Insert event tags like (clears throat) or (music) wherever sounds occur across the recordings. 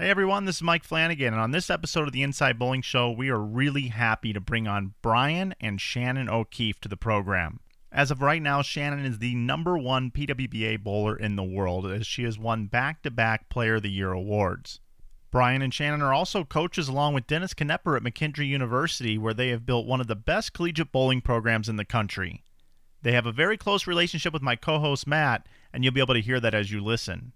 Hey everyone, this is Mike Flanagan, and on this episode of the Inside Bowling Show, we are really happy to bring on Brian and Shannon O'Keefe to the program. As of right now, Shannon is the number one PWBA bowler in the world, as she has won back to back Player of the Year awards. Brian and Shannon are also coaches along with Dennis Knepper at McKendree University, where they have built one of the best collegiate bowling programs in the country. They have a very close relationship with my co host Matt, and you'll be able to hear that as you listen.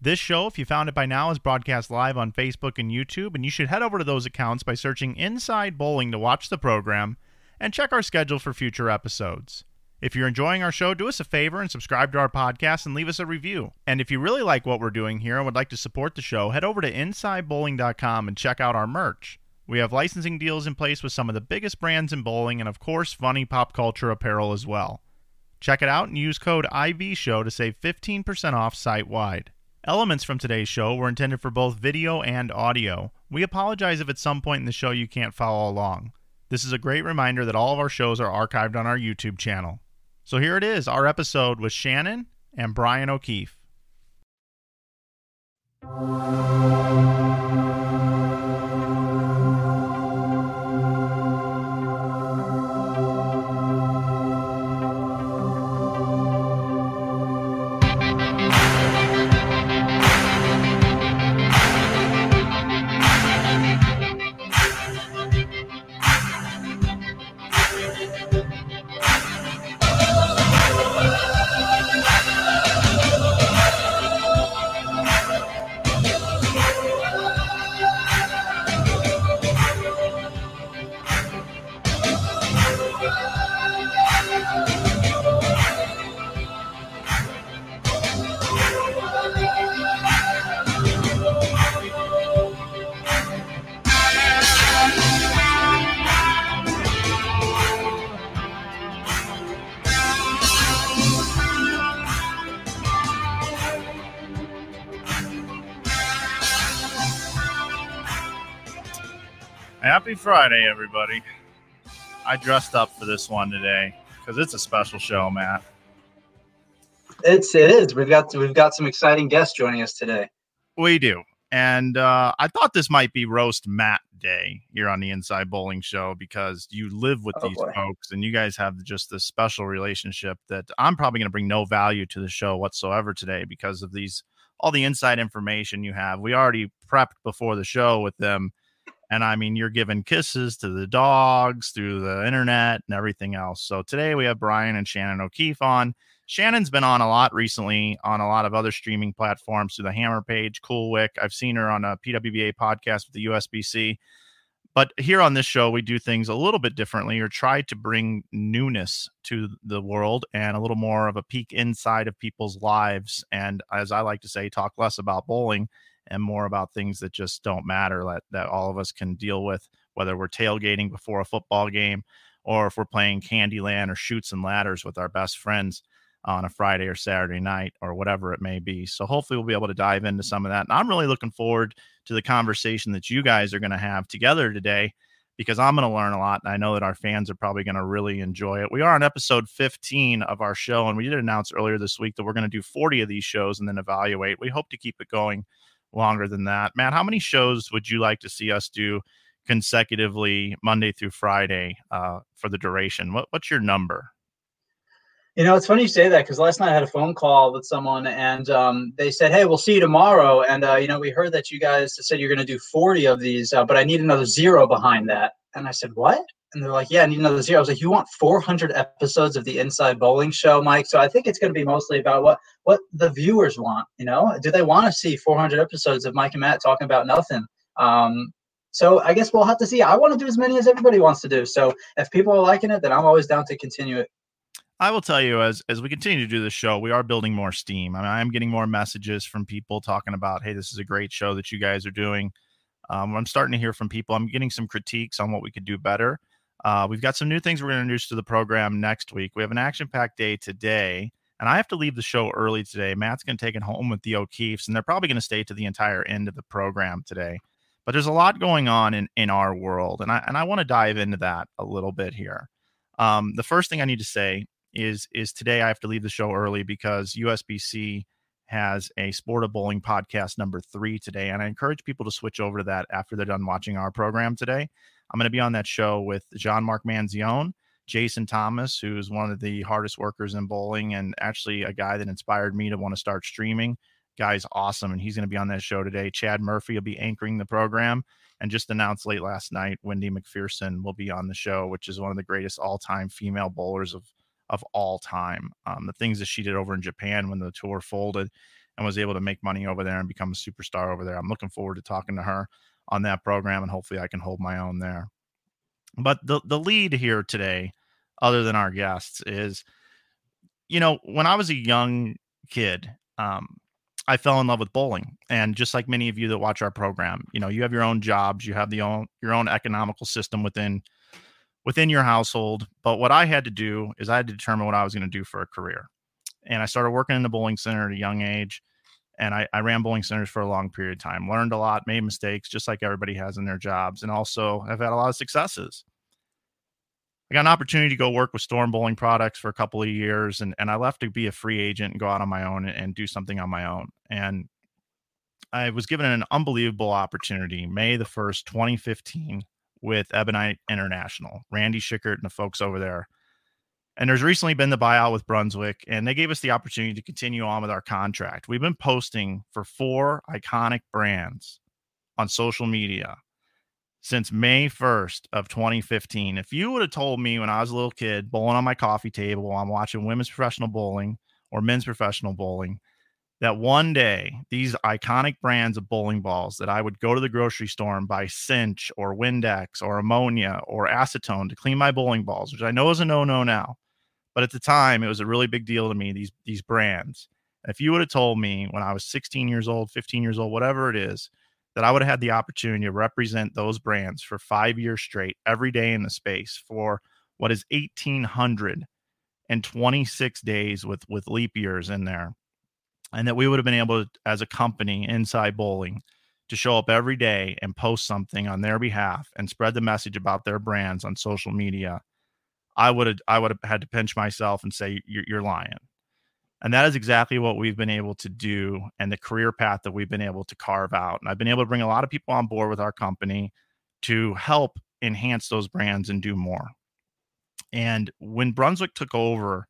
This show, if you found it by now, is broadcast live on Facebook and YouTube, and you should head over to those accounts by searching Inside Bowling to watch the program and check our schedule for future episodes. If you're enjoying our show, do us a favor and subscribe to our podcast and leave us a review. And if you really like what we're doing here and would like to support the show, head over to InsideBowling.com and check out our merch. We have licensing deals in place with some of the biggest brands in bowling and, of course, funny pop culture apparel as well. Check it out and use code IVSHOW to save 15% off site wide. Elements from today's show were intended for both video and audio. We apologize if at some point in the show you can't follow along. This is a great reminder that all of our shows are archived on our YouTube channel. So here it is, our episode with Shannon and Brian O'Keefe. Happy Friday, everybody. I dressed up for this one today because it's a special show, Matt. It's it is. We've got we've got some exciting guests joining us today. We do. And uh, I thought this might be roast Matt day here on the Inside Bowling Show because you live with Oh, these boy. folks and you guys have just this special relationship that I'm probably going to bring no value to the show whatsoever today because of these all the inside information you have. We already prepped before the show with them. And I mean, you're giving kisses to the dogs through the internet and everything else. So today we have Brian and Shannon O'Keefe on. Shannon's been on a lot recently on a lot of other streaming platforms through the Hammer page, Coolwick. I've seen her on a PWBA podcast with the USBC. But here on this show, we do things a little bit differently or try to bring newness to the world and a little more of a peek inside of people's lives. And as I like to say, talk less about bowling and more about things that just don't matter that, that all of us can deal with, whether we're tailgating before a football game or if we're playing Candyland or Chutes and Ladders with our best friends on a Friday or Saturday night or whatever it may be. So hopefully we'll be able to dive into some of that. And I'm really looking forward to the conversation that you guys are going to have together today because I'm going to learn a lot. And I know that our fans are probably going to really enjoy it. We are on episode 15 of our show, and we did announce earlier this week that we're going to do 40 of these shows and then evaluate. We hope to keep it going longer than that. Matt, how many shows would you like to see us do consecutively Monday through Friday uh, for the duration? What, what's your number? You know, it's funny you say that because last night I had a phone call with someone and um, they said, "Hey, we'll see you tomorrow." And uh, you know, we heard that you guys said you're going to do 40 of these, uh, but I need another zero behind that. And I said, "What?" And they're like, "Yeah, I need another zero. I was like, "You want 400 episodes of the Inside Bowling Show, Mike?" So I think it's going to be mostly about what what the viewers want. You know, do they want to see 400 episodes of Mike and Matt talking about nothing? Um, so I guess we'll have to see. I want to do as many as everybody wants to do. So if people are liking it, then I'm always down to continue it. I will tell you as as we continue to do this show, we are building more steam. I mean, I'm getting more messages from people talking about, "Hey, this is a great show that you guys are doing." Um, I'm starting to hear from people. I'm getting some critiques on what we could do better. Uh, we've got some new things we're going to introduce to the program next week. We have an action-packed day today, and I have to leave the show early today. Matt's going to take it home with the O'Keefes, and they're probably going to stay to the entire end of the program today. But there's a lot going on in in our world, and I and I want to dive into that a little bit here. Um, the first thing I need to say is is today I have to leave the show early because USBC has a Sport of Bowling podcast number three today. And I encourage people to switch over to that after they're done watching our program today. I'm going to be on that show with Jean Marc Manzione, Jason Thomas, who's one of the hardest workers in bowling and actually a guy that inspired me to want to start streaming. Guy's awesome, and he's going to be on that show today. Chad Murphy will be anchoring the program, and just announced late last night, Wendy Macpherson will be on the show, which is one of the greatest all-time female bowlers of of all time. Um, the things that she did over in Japan when the tour folded and was able to make money over there and become a superstar over there. I'm looking forward to talking to her on that program, and hopefully I can hold my own there. But the the lead here today, other than our guests, is you know when I was a young kid, um, I fell in love with bowling, and just like many of you that watch our program, you know you have your own jobs, you have the own your own economical system within within your household. But what I had to do is I had to determine what I was going to do for a career, and I started working in the bowling center at a young age and I, I, ran bowling centers for a long period of time learned a lot made mistakes just like everybody has in their jobs and also have had a lot of successes. I got an opportunity to go work with storm bowling products for a couple of years and, and i left to be a free agent and go out on my own and, and do something on my own. And i was given an unbelievable opportunity may the 1st 2015 with ebonite international. Randy schickert and the folks over there and there's recently been the buyout with Brunswick, and they gave us the opportunity to continue on with our contract. We've been posting for four iconic brands on social media since May 1st of 2015. If you would have told me when I was a little kid bowling on my coffee table, I'm watching women's professional bowling or men's professional bowling, that one day these iconic brands of bowling balls that I would go to the grocery store and buy Cinch or Windex or ammonia or acetone to clean my bowling balls, which I know is a no-no now but at the time, it was a really big deal to me. These these brands. And if you would have told me when I was 16 years old, 15 years old, whatever it is, that I would have had the opportunity to represent those brands for five years straight, every day in the space for what is 1,826 days with with leap years in there, and that we would have been able to, as a company inside bowling, to show up every day and post something on their behalf and spread the message about their brands on social media I would have I would have had to pinch myself and say you're, you're lying. And that is exactly what we've been able to do and the career path that we've been able to carve out. And I've been able to bring a lot of people on board with our company to help enhance those brands and do more. And when Brunswick took over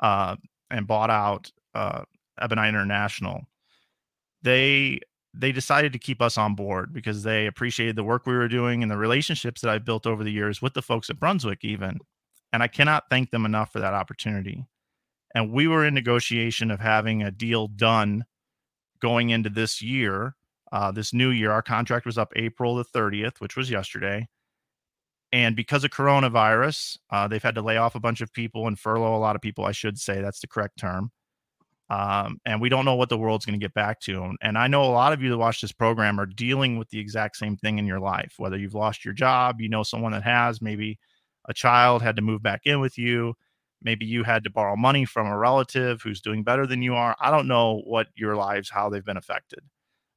uh, and bought out uh, Ebonite International, they they decided to keep us on board because they appreciated the work we were doing and the relationships that I've built over the years with the folks at Brunswick, even and I cannot thank them enough for that opportunity. And we were in negotiation of having a deal done going into this year, uh, this new year. Our contract was up April the 30th, which was yesterday. And because of coronavirus, uh, they've had to lay off a bunch of people and furlough a lot of people, I should say. That's the correct term. Um, and we don't know what the world's going to get back to. And I know a lot of you that watch this program are dealing with the exact same thing in your life, whether you've lost your job, you know someone that has, maybe a child had to move back in with you. Maybe you had to borrow money from a relative who's doing better than you are. I don't know what your lives, how they've been affected.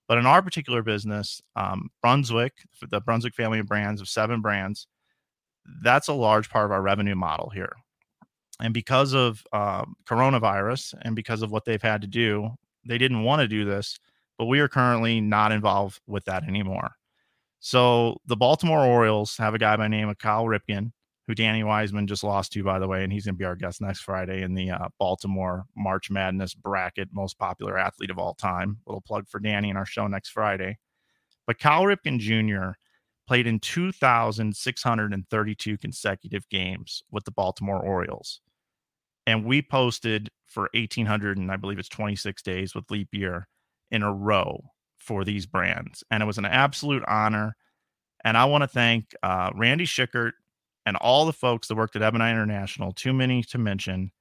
But in our particular business, um, Brunswick, the Brunswick family of brands of seven brands, that's a large part of our revenue model here. And because of uh, coronavirus and because of what they've had to do, they didn't want to do this, but we are currently not involved with that anymore. So the Baltimore Orioles have a guy by the name of Cal Ripken who Danny Wiseman just lost to, by the way, and he's going to be our guest next Friday in the uh, Baltimore March Madness bracket, most popular athlete of all time. Little plug for Danny in our show next Friday. But Cal Ripken Jr. played in 2,632 consecutive games with the Baltimore Orioles. And we posted for 1,800 and I believe it's 26 days with leap year in a row for these brands. And it was an absolute honor. And I want to thank uh, Randy Schickert and all the folks that worked at Ebonite International, too many to mention,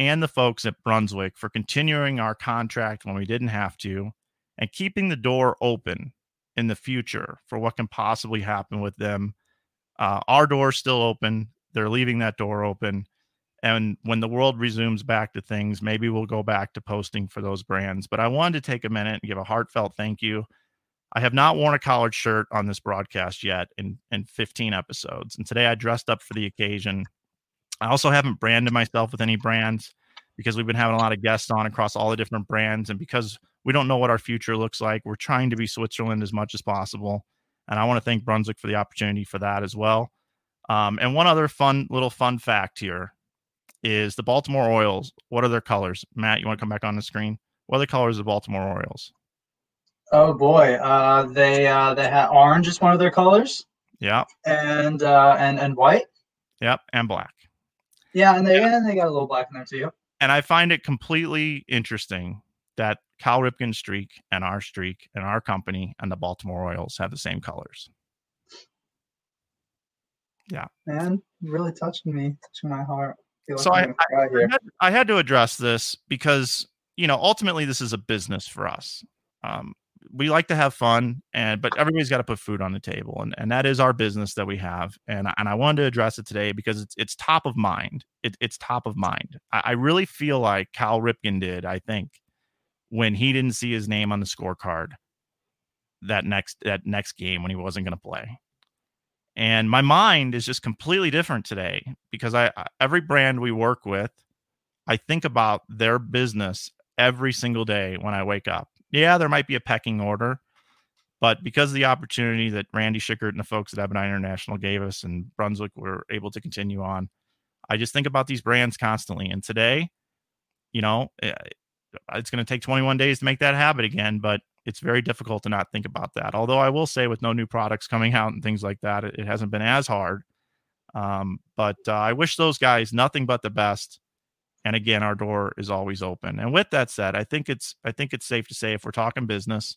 and the folks at Brunswick for continuing our contract when we didn't have to and keeping the door open in the future for what can possibly happen with them. Uh, our door's still open. They're leaving that door open. And when the world resumes back to things, maybe we'll go back to posting for those brands. But I wanted to take a minute and give a heartfelt thank you I have not worn a collared shirt on this broadcast yet in, in 15 episodes. And today I dressed up for the occasion. I also haven't branded myself with any brands because we've been having a lot of guests on across all the different brands, and because we don't know what our future looks like, we're trying to be Switzerland as much as possible. And I want to thank Brunswick for the opportunity for that as well. Um, and one other fun little fun fact here is the Baltimore Orioles. What are their colors? Matt, you want to come back on the screen? What are the colors of the Baltimore Orioles? Oh boy, uh, they uh, they have orange is one of their colors. Yeah. And uh, and and white. Yep, and black. Yeah, and they yeah. and they got a little black in there too. And I find it completely interesting that Cal Ripken streak and our streak and our company and the Baltimore Orioles have the same colors. Yeah. Man, really touching me, touching my heart. so I, I, I, had, I, had, to address this because, you know, ultimately this is a business for us. Um, we like to have fun and but everybody's got to put food on the table and, and that is our business that we have and and I wanted to address it today because it's it's top of mind. It, it's top of mind. I, I really feel like Cal Ripken did I think when he didn't see his name on the scorecard that next that next game when he wasn't going to play. And my mind is just completely different today because I every brand we work with I think about their business every single day when I wake up yeah, there might be a pecking order, but because of the opportunity that Randy Schickert and the folks at Ebonite International gave us and Brunswick were able to continue on, I just think about these brands constantly. And today, you know, eh, it's going to take 21 days to make that habit again, but it's very difficult to not think about that. Although I will say, with no new products coming out and things like that, it, it hasn't been as hard. Um, but uh, I wish those guys nothing but the best and again our door is always open. And with that said i think it's i think it's safe to say if we're talking business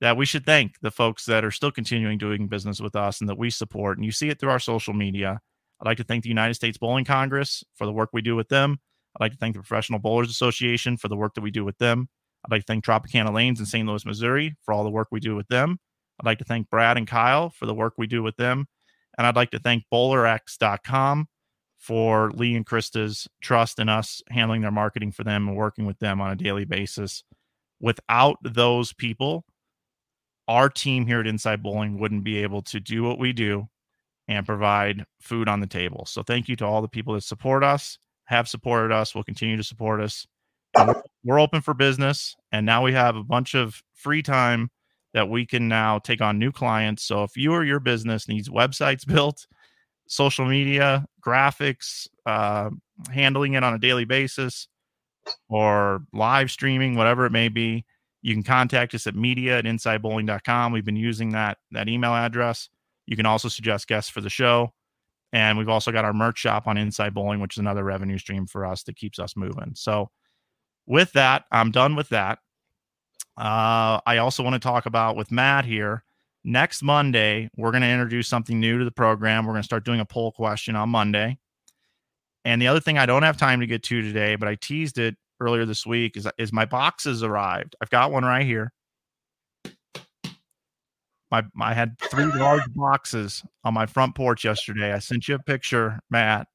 that we should thank the folks that are still continuing doing business with us and that we support. And you see it through our social media. I'd like to thank the united states bowling congress for the work we do with them. I'd like to thank the professional bowlers association for the work that we do with them. I'd like to thank tropicana lanes in st louis missouri for all the work we do with them. I'd like to thank brad and kyle for the work we do with them. And i'd like to thank bowlerx.com for Lee and Krista's trust in us handling their marketing for them and working with them on a daily basis. Without those people, our team here at Inside Bowling wouldn't be able to do what we do and provide food on the table. So thank you to all the people that support us, have supported us, will continue to support us. We're open for business and now we have a bunch of free time that we can now take on new clients. So if you or your business needs websites (laughs) built, social media, graphics, uh, handling it on a daily basis, or live streaming, whatever it may be, you can contact us at media at insidebowling.com. We've been using that that email address. You can also suggest guests for the show. And we've also got our merch shop on Inside Bowling, which is another revenue stream for us that keeps us moving. So, with that, I'm done with that. Uh, I also want to talk about with Matt here next Monday, we're going to introduce something new to the program. We're going to start doing a poll question on Monday. And the other thing I don't have time to get to today, but I teased it earlier this week, is, is my boxes arrived. I've got one right here. My, I had three large (laughs) boxes on my front porch yesterday. I sent you a picture, Matt.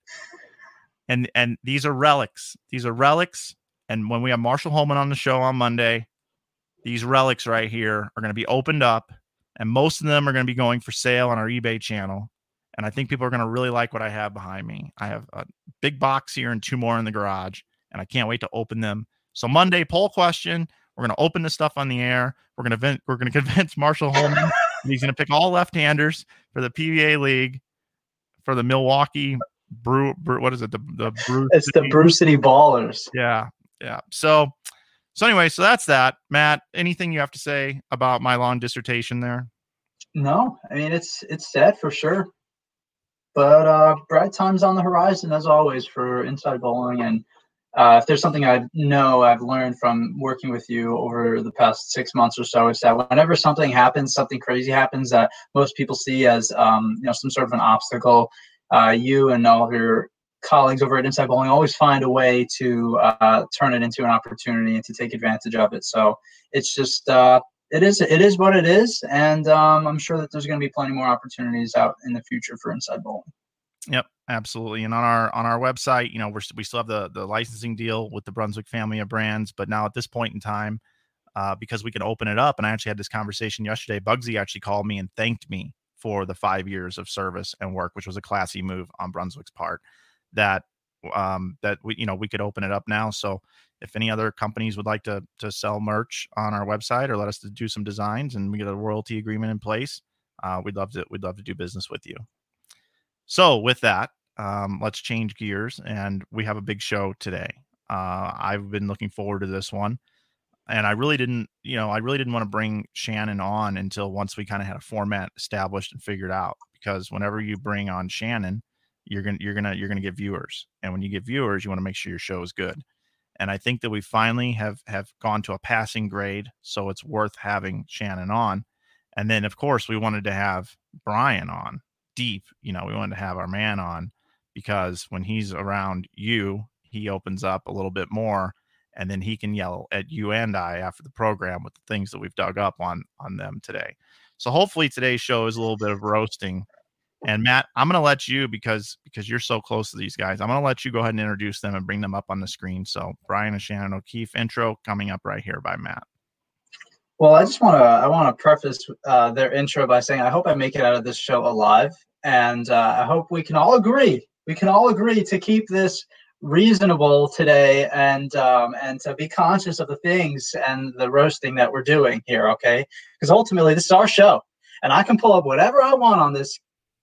And and these are relics. These are relics. And when we have Marshall Holman on the show on Monday, these relics right here are going to be opened up and most of them are going to be going for sale on our eBay channel. And I think people are going to really like what I have behind me. I have a big box here and two more in the garage, and I can't wait to open them. So Monday poll question. We're going to open this stuff on the air. We're going to we're going (laughs) to convince Marshall Holman (laughs) he's going to pick all left-handers for the PBA league for the Milwaukee Brew. Brew what is it? The the Brew. It's City. the Brew City Ballers. Yeah, yeah. So so anyway, so that's that. Matt, anything you have to say about my long dissertation there? No, I mean it's it's sad for sure. But uh bright times on the horizon as always for inside bowling and uh, if there's something I know I've learned from working with you over the past six months or so, is that whenever something happens, something crazy happens that most people see as um, you know some sort of an obstacle, uh, you and all of your colleagues over at Inside Bowling always find a way to uh, turn it into an opportunity and to take advantage of it. So it's just uh, it is it is what it is, and um, I'm sure that there's going to be plenty more opportunities out in the future for Inside Bowling. Yep, absolutely. And on our on our website, you know, we're we still have the the licensing deal with the Brunswick family of brands, but now at this point in time, uh, because we can open it up, and I actually had this conversation yesterday. Bugsy actually called me and thanked me for the five years of service and work, which was a classy move on Brunswick's part that um, that we you know we could open it up now. So if any other companies would like to to sell merch on our website or let us to do some designs and we get a royalty agreement in place, uh, we'd love to we'd love to do business with you. So with that, um, let's change gears and we have a big show today. Uh, I've been looking forward to this one. And I really didn't, you know, I really didn't want to bring Shannon on until once we kind of had a format established and figured out. Because whenever you bring on Shannon, you're gonna you're gonna you're gonna get viewers, and when you get viewers, you want to make sure your show is good. And I think that we finally have have gone to a passing grade, so it's worth having Shannon on. And then, of course, we wanted to have Brian on deep. You know, we wanted to have our man on because when he's around you, he opens up a little bit more and then he can yell at you and I after the program with the things that we've dug up on on them today. So hopefully today's show is a little bit of roasting. And Matt, I'm going to let you because because you're so close to these guys. I'm going to let you go ahead and introduce them and bring them up on the screen. So Brian and Shannon O'Keefe intro coming up right here by Matt. Well, I just want to I want to preface uh, their intro by saying I hope I make it out of this show alive, and uh, I hope we can all agree we can all agree to keep this reasonable today and um, and to be conscious of the things and the roasting that we're doing here okay because ultimately this is our show and i can pull up whatever i want on this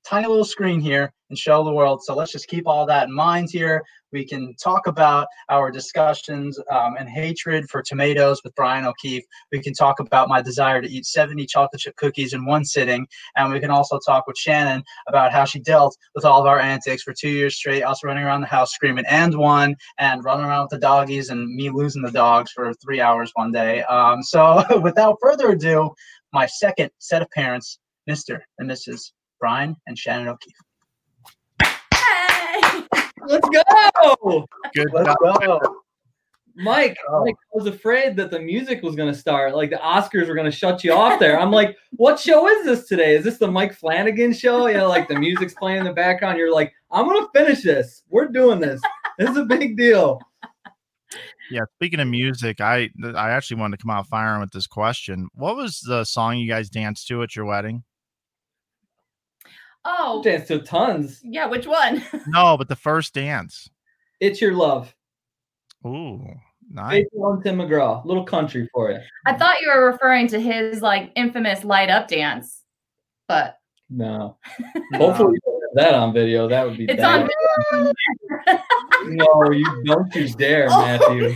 tiny little screen here and show the world. So let's just keep all that in mind here. We can talk about our discussions um, and hatred for tomatoes with Brian O'Keefe. We can talk about my desire to eat 70 chocolate chip cookies in one sitting. And we can also talk with Shannon about how she dealt with all of our antics for two years straight, us running around the house screaming and one and running around with the doggies and me losing the dogs for three hours one day. Um, so (laughs) without further ado, my second set of parents, Mr. and Mrs. Brian and Shannon O'Keefe. Hey! Let's go, Good Let's job. go. Mike. Oh. Mike, I was afraid that the music was going to start, like the Oscars were going to shut you off there. I'm like, what show is this today? Is this the Mike Flanagan show? You know, like the music's playing in the background. You're like, I'm going to finish this. We're doing this. This is a big deal. Yeah, speaking of music, I I actually wanted to come out firing with this question. What was the song you guys danced to at your wedding? Oh, Dance to tons. yeah. Which one? (laughs) No, but the first dance. It's your love. Ooh, nice. Faith Hill and Tim McGraw. Little country for you. I thought you were referring to his like infamous light up dance, but No. (laughs) Hopefully you don't have that on video. That would be it's bad. on. (laughs) No, you don't you dare, Oh. Matthew.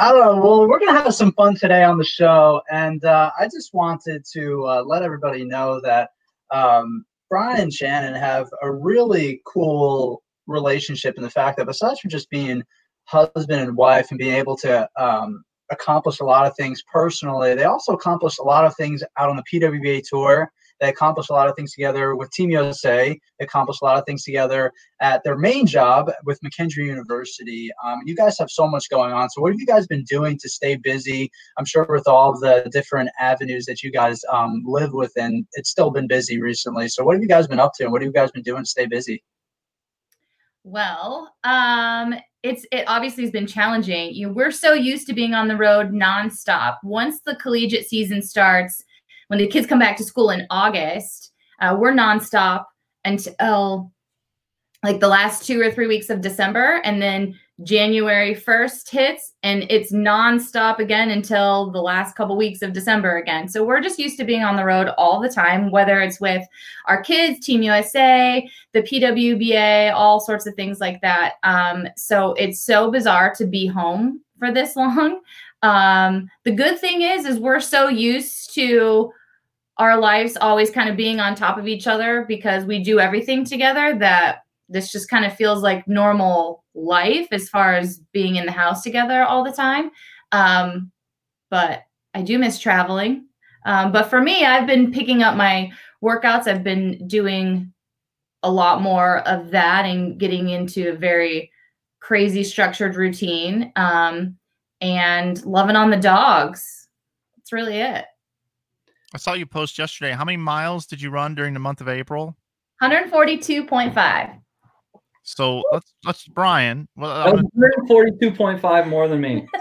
I don't know. Well, we're gonna have some fun today on the show, and uh, I just wanted to uh, let everybody know that um, Brian and Shannon have a really cool relationship in the fact that besides from just being husband and wife and being able to um, accomplish a lot of things personally, they also accomplish a lot of things out on the PWBA tour. They accomplish a lot of things together with Team USA. They accomplish a lot of things together at their main job with McKendree University. Um, you guys have so much going on. So, what have you guys been doing to stay busy? I'm sure with all the different avenues that you guys um, live within, it's still been busy recently. So, what have you guys been up to? And what have you guys been doing to stay busy? Well, um, it's it obviously has been challenging. You we're so used to being on the road nonstop. Once the collegiate season starts, when the kids come back to school in August, uh, we're nonstop until like the last two or three weeks of December, and then January 1st hits, and it's nonstop again until the last couple weeks of December again. So we're just used to being on the road all the time, whether it's with our kids, Team USA, the PWBA, all sorts of things like that. Um, so it's so bizarre to be home for this (laughs) long. Um, the good thing is, is we're so used to our lives always kind of being on top of each other because we do everything together that this just kind of feels like normal life as far as being in the house together all the time. Um, but I do miss traveling. Um, but for me, I've been picking up my workouts. I've been doing a lot more of that and getting into a very crazy structured routine um, and loving on the dogs. That's really it. I saw you post yesterday. How many miles did you run during the month of April? 142.5. So let's let's Brian. Well, That uh, was 142.5 more than me. (laughs)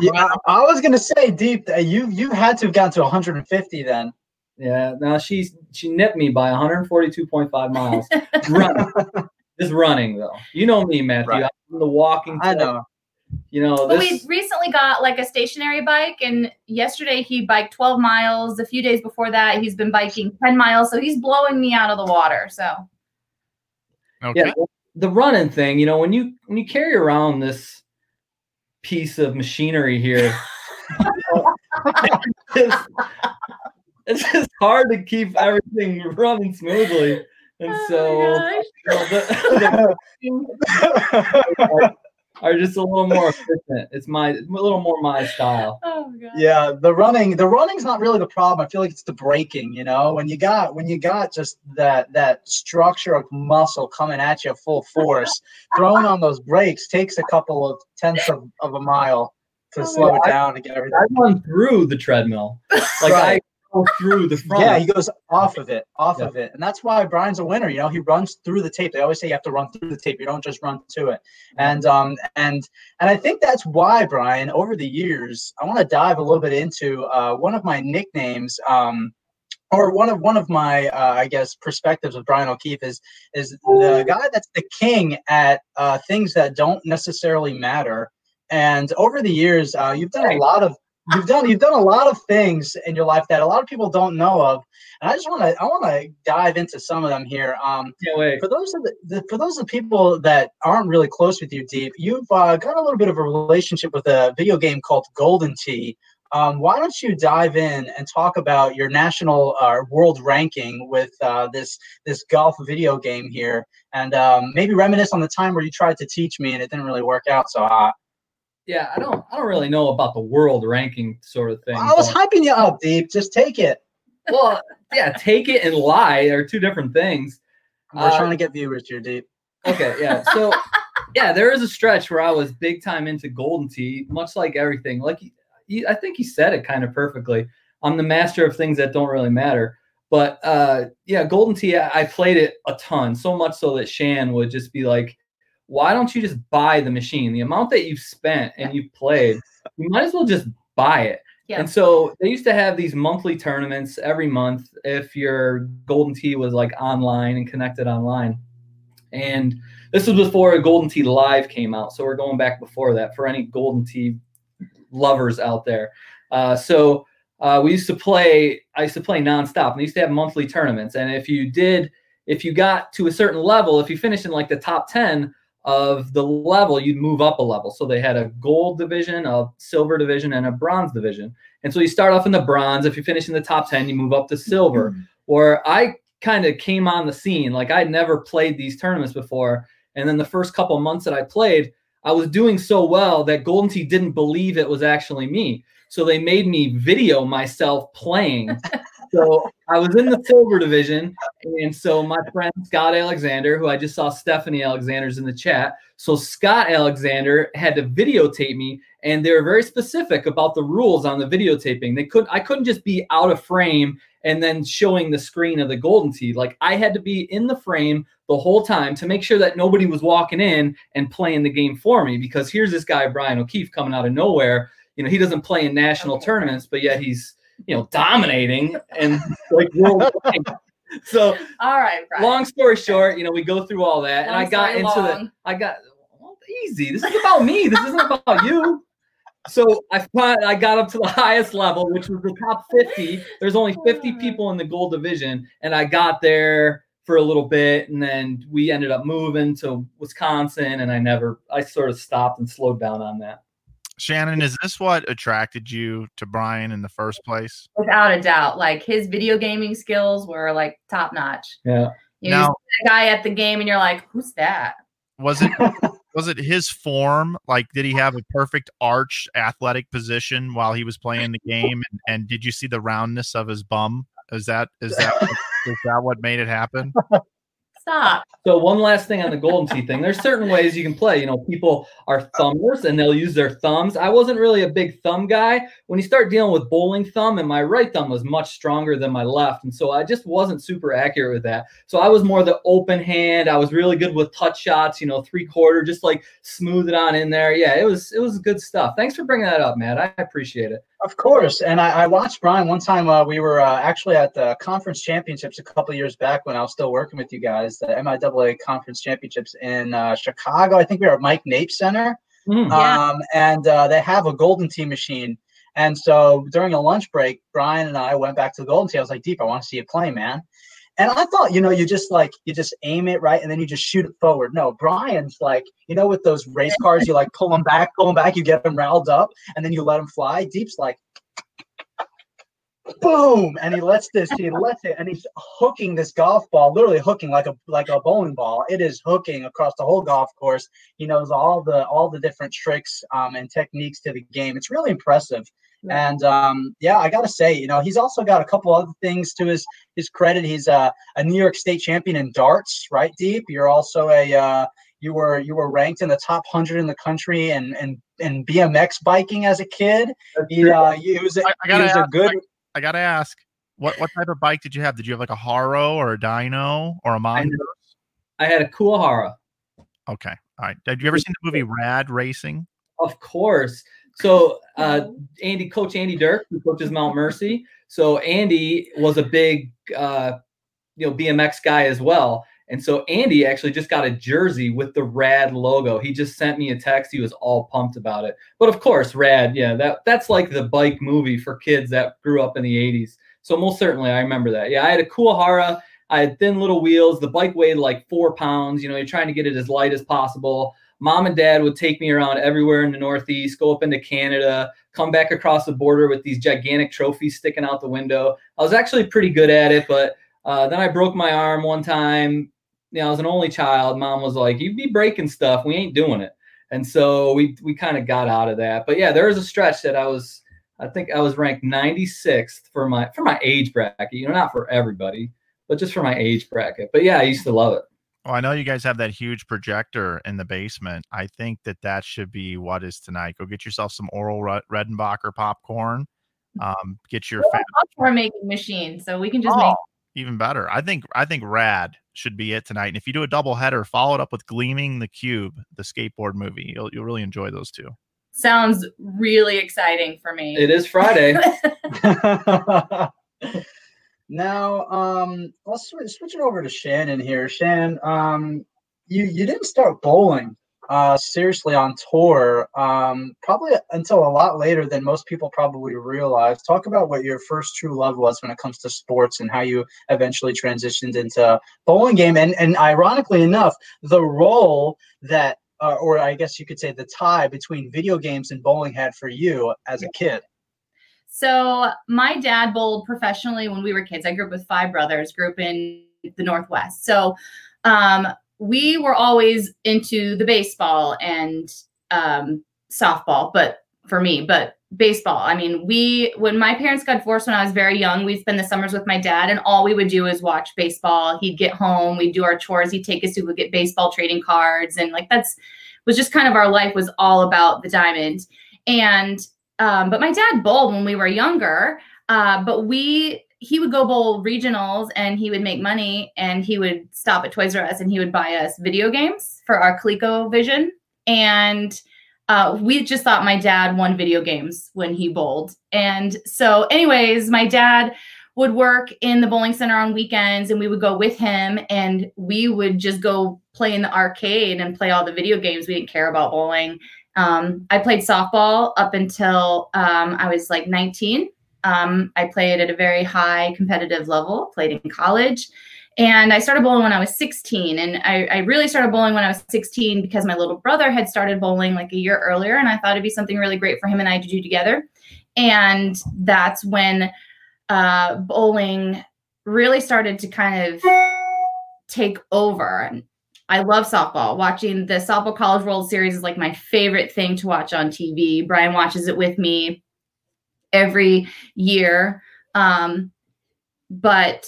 Yeah, I was gonna say, deep. that You you had to have gotten to 150 then. Yeah. Now she's she nipped me by 142.5 miles. Run. (laughs) Just running though. You know me, Matthew. Right. I'm the walking. I know. You know But we recently got like a stationary bike, and yesterday he biked 12 miles. A few days before that, he's been biking 10 miles. So he's blowing me out of the water. So Okay. Yeah, the running thing. You know, when you when you carry around this piece of machinery here, (laughs) it's, it's just hard to keep everything running smoothly. And Oh so (laughs) (laughs) my gosh. you know, the, the are just a little more efficient. It's my a little more my style. (laughs) Oh god. yeah, the running, the running's not really the problem. I feel like it's the breaking. You know, when you got when you got just that that structure of muscle coming at you full force, (laughs) throwing on those brakes takes a couple of tenths of, of a mile to Oh, slow it yeah. down and get everything. I run through the treadmill. Like Right. I go through the front. Yeah, he goes off of it, off Yeah. of it, and that's why Brian's a winner. You know, he runs through the tape. They always say you have to run through the tape. You don't just run to it. And um and and I think that's why Brian, over the years, I want to dive a little bit into uh, one of my nicknames. Um, or one of one of my uh, I guess perspectives of Brian O'Keefe is is the guy that's the king at uh, things that don't necessarily matter. And over the years, uh, you've done a lot of you've done you've done a lot of things in your life that a lot of people don't know of. And I just want to I want to dive into some of them here. Um, for those of the, the for those of the people that aren't really close with you, Deep, you've uh, got a little bit of a relationship with a video game called Golden Tee. Um, why don't you dive in and talk about your national uh, world ranking with uh, this this golf video game here, and um, maybe reminisce on the time where you tried to teach me and it didn't really work out so hot. Yeah, I don't I don't really know about the world ranking sort of thing. I was but- hyping you up, Deep. Just take it. well, yeah, take it and lie are two different things. We're Uh, trying to get viewers here, Deep. Okay, yeah. (laughs) So yeah, there is a stretch where I was big time into Golden Tee, much like everything. Like he, I think he said it kind of perfectly. I'm the master of things that don't really matter. But uh, yeah, Golden Tee, I I played it a ton, so much so that Shan would just be like, "Why don't you just buy the machine? The amount that you've spent and you've played, you might as well just buy it." Yeah. And so they used to have these monthly tournaments every month if your Golden Tee was like online and connected online. And this was before Golden Tee Live came out. So we're going back before that for any Golden Tee lovers out there. Uh, so uh, we used to play, I used to play nonstop. And they used to have monthly tournaments. And if you did, if you got to a certain level, if you finished in like the top 10 of the level, you'd move up a level. So they had a gold division, a silver division, and a bronze division. And so you start off in the bronze. If you finish in the top 10, you move up to silver. Hmm. Or I kind of came on the scene. Like I'd never played these tournaments before. And then the first couple months that I played, I was doing so well that Golden Tee didn't believe it was actually me. So they made me video myself playing. (laughs) so I was in the silver division. And so my friend Scott Alexander, who I just saw Stephanie Alexander's in the chat. So Scott Alexander had to videotape me and they were very specific about the rules on the videotaping. They couldn't I couldn't just be out of frame and then showing the screen of the golden tee. Like I had to be in the frame the whole time to make sure that nobody was walking in and playing the game for me. Because here's this guy Brian O'Keefe coming out of nowhere. You know, he doesn't play in national tournaments, but yet he's you know dominating and like worldwide. (laughs) (laughs) so All right, Brian. long story short, you know, we go through all that, and I got into the. I got well, easy. This is about me. This isn't about you. (laughs) So I fin- I got up to the (laughs) highest level, which was the top 50. There's only 50 people in the gold division, and I got there for a little bit, and then we ended up moving to Wisconsin, and I never I sort of stopped and slowed down on that. Shannon, is this what attracted you to Brian in the first place? Without a doubt, like his video gaming skills were like top notch. Yeah. You Now- see a guy at the game, and you're like, "Who's that?" Was it (laughs) was it his form? Like, did he have a perfect arch athletic position while he was playing the game? And, and did you see the roundness of his bum? Is that is that is that what made it happen? (laughs) Stop. So one last thing on the golden tee thing. There's certain ways you can play. You know, people are thumbers and they'll use their thumbs. I wasn't really a big thumb guy. When you start dealing with bowling thumb, and my right thumb was much stronger than my left, and so I just wasn't super accurate with that. So I was more the open hand. I was really good with touch shots. You know, three quarter, just like smooth it on in there. Yeah, it was it was good stuff. Thanks for bringing that up, Matt. I appreciate it. Of course, and I, I watched Brian one time. Uh, we were uh, actually at the conference championships a couple years back when I was still working with you guys, the MIAA conference championships in uh, Chicago. I think we were at Mike Nape Center. Mm. Yeah. Um, and uh, they have a Golden Tee machine. And so during a lunch break, Brian and I went back to the Golden Tee. I was like, Deep, I want to see you play, man. And I thought, you know, you just like you just aim it right, and then you just shoot it forward. No, Brian's like, you know, with those race cars, you like pull them back, pull them back, you get them riled up, and then you let them fly. Deep's like, boom, and he lets this, he lets it, and he's hooking this golf ball, literally hooking like a like a bowling ball. It is hooking across the whole golf course. He knows all the all the different tricks um, and techniques to the game. It's really impressive. Yeah. And um, yeah, I gotta say, you know, he's also got a couple other things to his his credit. He's a, a New York State champion in darts, right? Deep. You're also a uh, you were you were ranked in the top hundred in the country and and and BMX biking as a kid. He, uh, he was a, I- I he gotta was a good. I gotta ask, what what type of bike did you have? Did you have like a Haro or a Dyno or a know. I had a Kuwahara. Okay, all right. Did you ever seen the movie Rad Racing? Of course. So uh, Andy, Coach Andy Dirk, who coaches Mount Mercy. So Andy was a big, uh, you know, BMX guy as well. And so Andy actually just got a jersey with the Rad logo. He just sent me a text. He was all pumped about it. But of course, Rad, yeah, that that's like the bike movie for kids that grew up in the '80s. So most certainly, I remember that. Yeah, I had a Kuwahara. I had thin little wheels. The bike weighed like four pounds. You know, you're trying to get it as light as possible mom and dad would take me around everywhere in the Northeast, go up into Canada, come back across the border with these gigantic trophies sticking out the window. I was actually pretty good at it, but uh, then I broke my arm one time. You know, I was an only child. Mom was like, "You be breaking stuff. We ain't doing it." And so we we kind of got out of that. But yeah, there was a stretch that I was. I think I was ranked 96th for my for my age bracket. You know, not for everybody, but just for my age bracket. But yeah, I used to love it. Well, I know you guys have that huge projector in the basement. I think that that should be what is tonight. Go get yourself some Orville Red- Redenbacher popcorn. Um, get your fa- popcorn making machine, so we can just Oh, make. Even better. I think I think Rad should be it tonight. And if you do a double header, follow it up with Gleaming the Cube, the skateboard movie. You'll you'll really enjoy those two. Sounds really exciting for me. It is Friday. (laughs) (laughs) now, um, let's switch, switch it over to Shannon here. Shannon, um, you you didn't start bowling uh, seriously on tour um, probably until a lot later than most people probably realize. Talk about what your first true love was when it comes to sports and how you eventually transitioned into bowling game. And and ironically enough, the role that uh, or I guess you could say the tie between video games and bowling had for you as a kid. So my dad bowled professionally when we were kids. I grew up with five brothers, grew up in the Northwest. So um, we were always into the baseball and um, softball, but for me, but baseball. I mean, we when my parents got divorced when I was very young, we'd spend the summers with my dad, and all we would do is watch baseball. He'd get home, we'd do our chores, he'd take us to go get baseball trading cards, and like that's was just kind of our life was all about the diamond. And um, but my dad bowled when we were younger. Uh, but we he would go bowl regionals and he would make money and he would stop at Toys R Us and he would buy us video games for our Coleco Vision. And uh, we just thought my dad won video games when he bowled. And so, anyways, my dad would work in the bowling center on weekends and we would go with him and we would just go play in the arcade and play all the video games. We didn't care about bowling. Um, I played softball up until um, I was like 19. Um, I played at a very high competitive level, played in college. And I started bowling when I was 16. And I, I, really started bowling when I was 16 because my little brother had started bowling like a year earlier. And I thought it'd be something really great for him and I to do together. And that's when uh, bowling really started to kind of take over. I love softball. Watching the softball college world series is like my favorite thing to watch on TV. Brian watches it with me every year. Um, but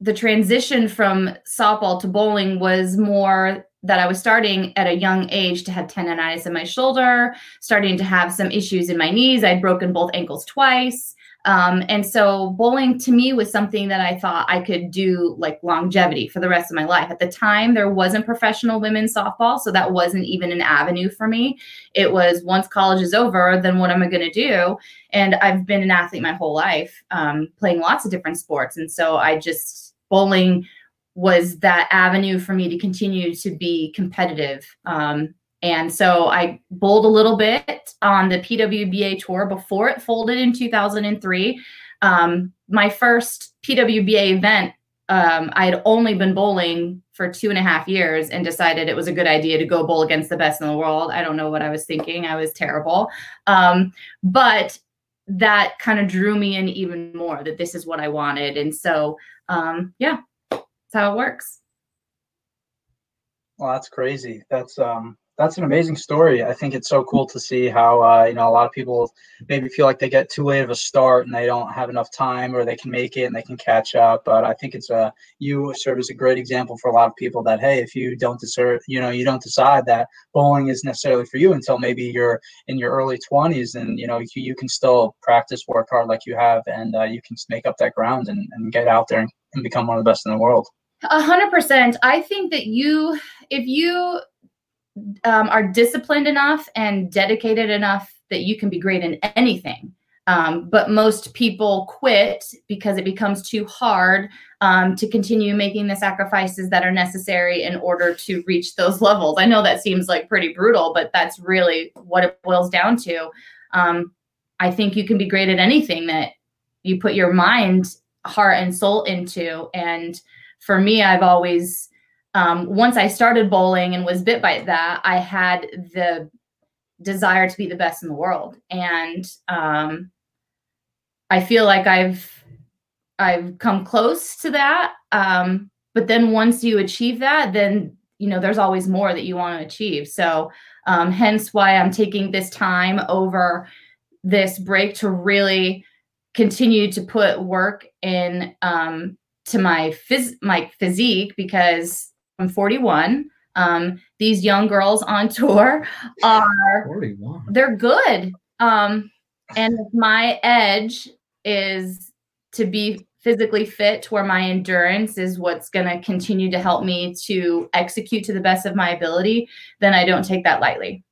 the transition from softball to bowling was more that I was starting at a young age to have tendonitis in my shoulder, starting to have some issues in my knees. I'd broken both ankles twice. Um, and so bowling to me was something that I thought I could do like longevity for the rest of my life. At the time, there wasn't professional women's softball, so that wasn't even an avenue for me. It was once college is over, then what am I going to do? And I've been an athlete my whole life, um, playing lots of different sports. And so I just, bowling was that avenue for me to continue to be competitive. Um, and so I bowled a little bit on the PWBA tour before it folded in 2003. Um, my first PWBA event, um, I had only been bowling for two and a half years and decided it was a good idea to go bowl against the best in the world. I don't know what I was thinking. I was terrible. Um, but that kind of drew me in even more that this is what I wanted. And so, um, yeah, that's how it works. Well, that's crazy. That's um that's an amazing story. I think it's so cool to see how uh, you know a lot of people maybe feel like they get too late of a start and they don't have enough time, or they can make it and they can catch up. But I think it's a you serve as a great example for a lot of people that hey, if you don't deserve, you know, you don't decide that bowling is necessarily for you until maybe you're in your early twenties, and you know you, you can still practice, work hard like you have, and uh, you can make up that ground and, and get out there and, become one of the best in the world. A hundred percent. I think that you, if you um, are disciplined enough and dedicated enough that you can be great in anything. Um, but most people quit because it becomes too hard um, to continue making the sacrifices that are necessary in order to reach those levels. I know that seems like pretty brutal, but that's really what it boils down to. Um, I think you can be great at anything that you put your mind, heart, and soul into. And for me, I've always um, once I started bowling and was bit by that, I had the desire to be the best in the world, and um, I feel like I've I've come close to that. Um, but then once you achieve that, then you know there's always more that you want to achieve. So um, hence why I'm taking this time over this break to really continue to put work in um, to my phys- my physique because I'm 41. Um, these young girls on (laughs) tour are 41. They're good. Um, and my edge is to be physically fit to where my endurance is what's going to continue to help me to execute to the best of my ability, then I don't take that lightly.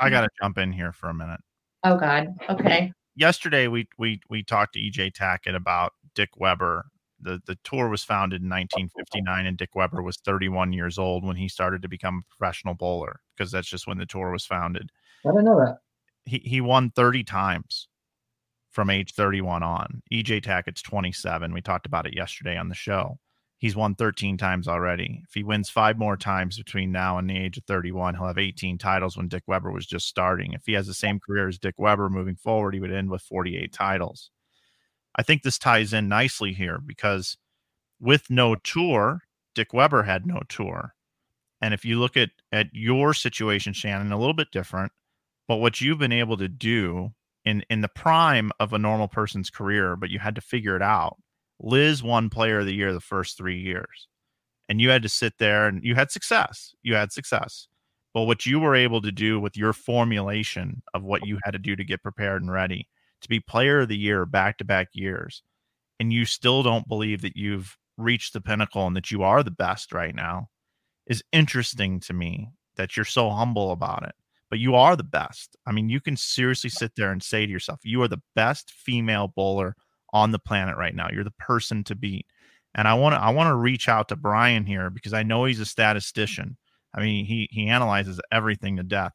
I got to jump in here for a minute. Oh God. Okay. Yesterday we we we talked to EJ Tackett about Dick Weber the the tour was founded in 1959 and Dick Weber was 31 years old when he started to become a professional bowler because that's just when the tour was founded. I didn't know that. He he won 30 times from age 31 on. EJ Tackett's 27. We talked about it yesterday on the show. He's won 13 times already. If he wins five more times between now and the age of 31, he'll have 18 titles when Dick Weber was just starting. If he has the same career as Dick Weber moving forward, he would end with 48 titles. I think this ties in nicely here because with no tour, Dick Weber had no tour. And if you look at at your situation, Shannon, a little bit different, but what you've been able to do in in the prime of a normal person's career, but you had to figure it out. Liz won player of the year the first three years. And you had to sit there and you had success. You had success. But what you were able to do with your formulation of what you had to do to get prepared and ready to be player of the year back to back years, and you still don't believe that you've reached the pinnacle and that you are the best right now is interesting to me that you're so humble about it. But you are the best. I mean, you can seriously sit there and say to yourself, you are the best female bowler on the planet right now. You're the person to beat. And I want to I want to reach out to Bryan here because I know he's a statistician. I mean, he he analyzes everything to death.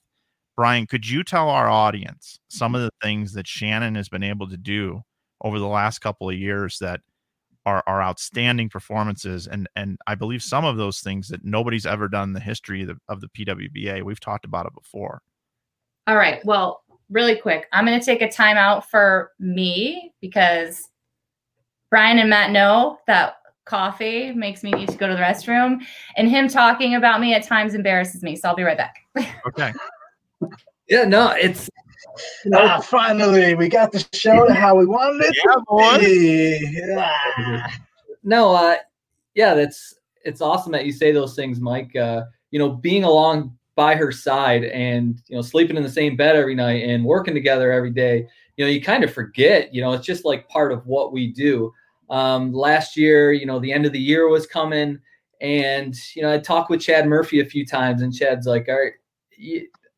Bryan, could you tell our audience some mm-hmm. of the things that Shannon has been able to do over the last couple of years that are, are outstanding performances and and I believe some of those things that nobody's ever done in the history of the, of the PWBA. We've talked about it before. All right. Well, really quick, I'm going to take a timeout for me because Bryan and Matt know that coffee makes me need to go to the restroom, and him talking about me at times embarrasses me. So I'll be right back. Okay. (laughs) Yeah, no, it's ah, finally we got the show to how we wanted it yeah, to be. Yeah. No, uh, yeah, that's it's awesome that you say those things, Mike. Uh, you know, being along by her side and you know sleeping in the same bed every night and working together every day. You know, you kind of forget. You know, it's just like part of what we do. Um, last year, you know, the end of the year was coming, and you know, I talked with Chad Murphy a few times, and Chad's like, "All right."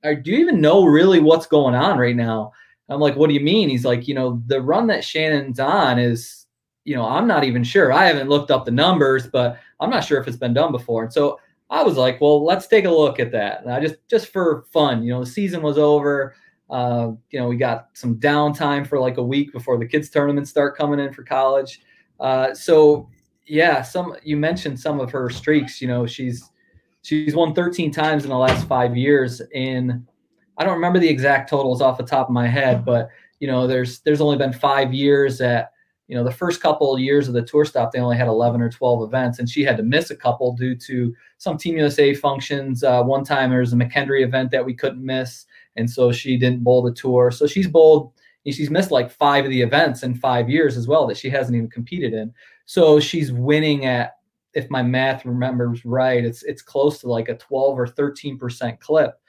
Do you even know really what's going on right now? I'm like, what do you mean? He's like, you know, the run that Shannon's on is you know, I'm not even sure. I haven't looked up the numbers, but I'm not sure if it's been done before. And so I was like, well, let's take a look at that. And I just just for fun, you know, the season was over. Uh, you know, we got some downtime for like a week before the kids' tournaments start coming in for college. Uh, so yeah, some you mentioned some of her streaks. You know, she's she's won 13 times in the last five years. In I don't remember the exact totals off the top of my head, but you know, there's there's only been five years that you know the first couple of years of the tour stop they only had 11 or 12 events and she had to miss a couple due to some team usa functions uh, one time there was a mckendree event that we couldn't miss and so she didn't bowl the tour so she's bowled she's missed like five of the events in five years as well that she hasn't even competed in so she's winning at if my math remembers right it's it's close to like a 12 or 13 percent clip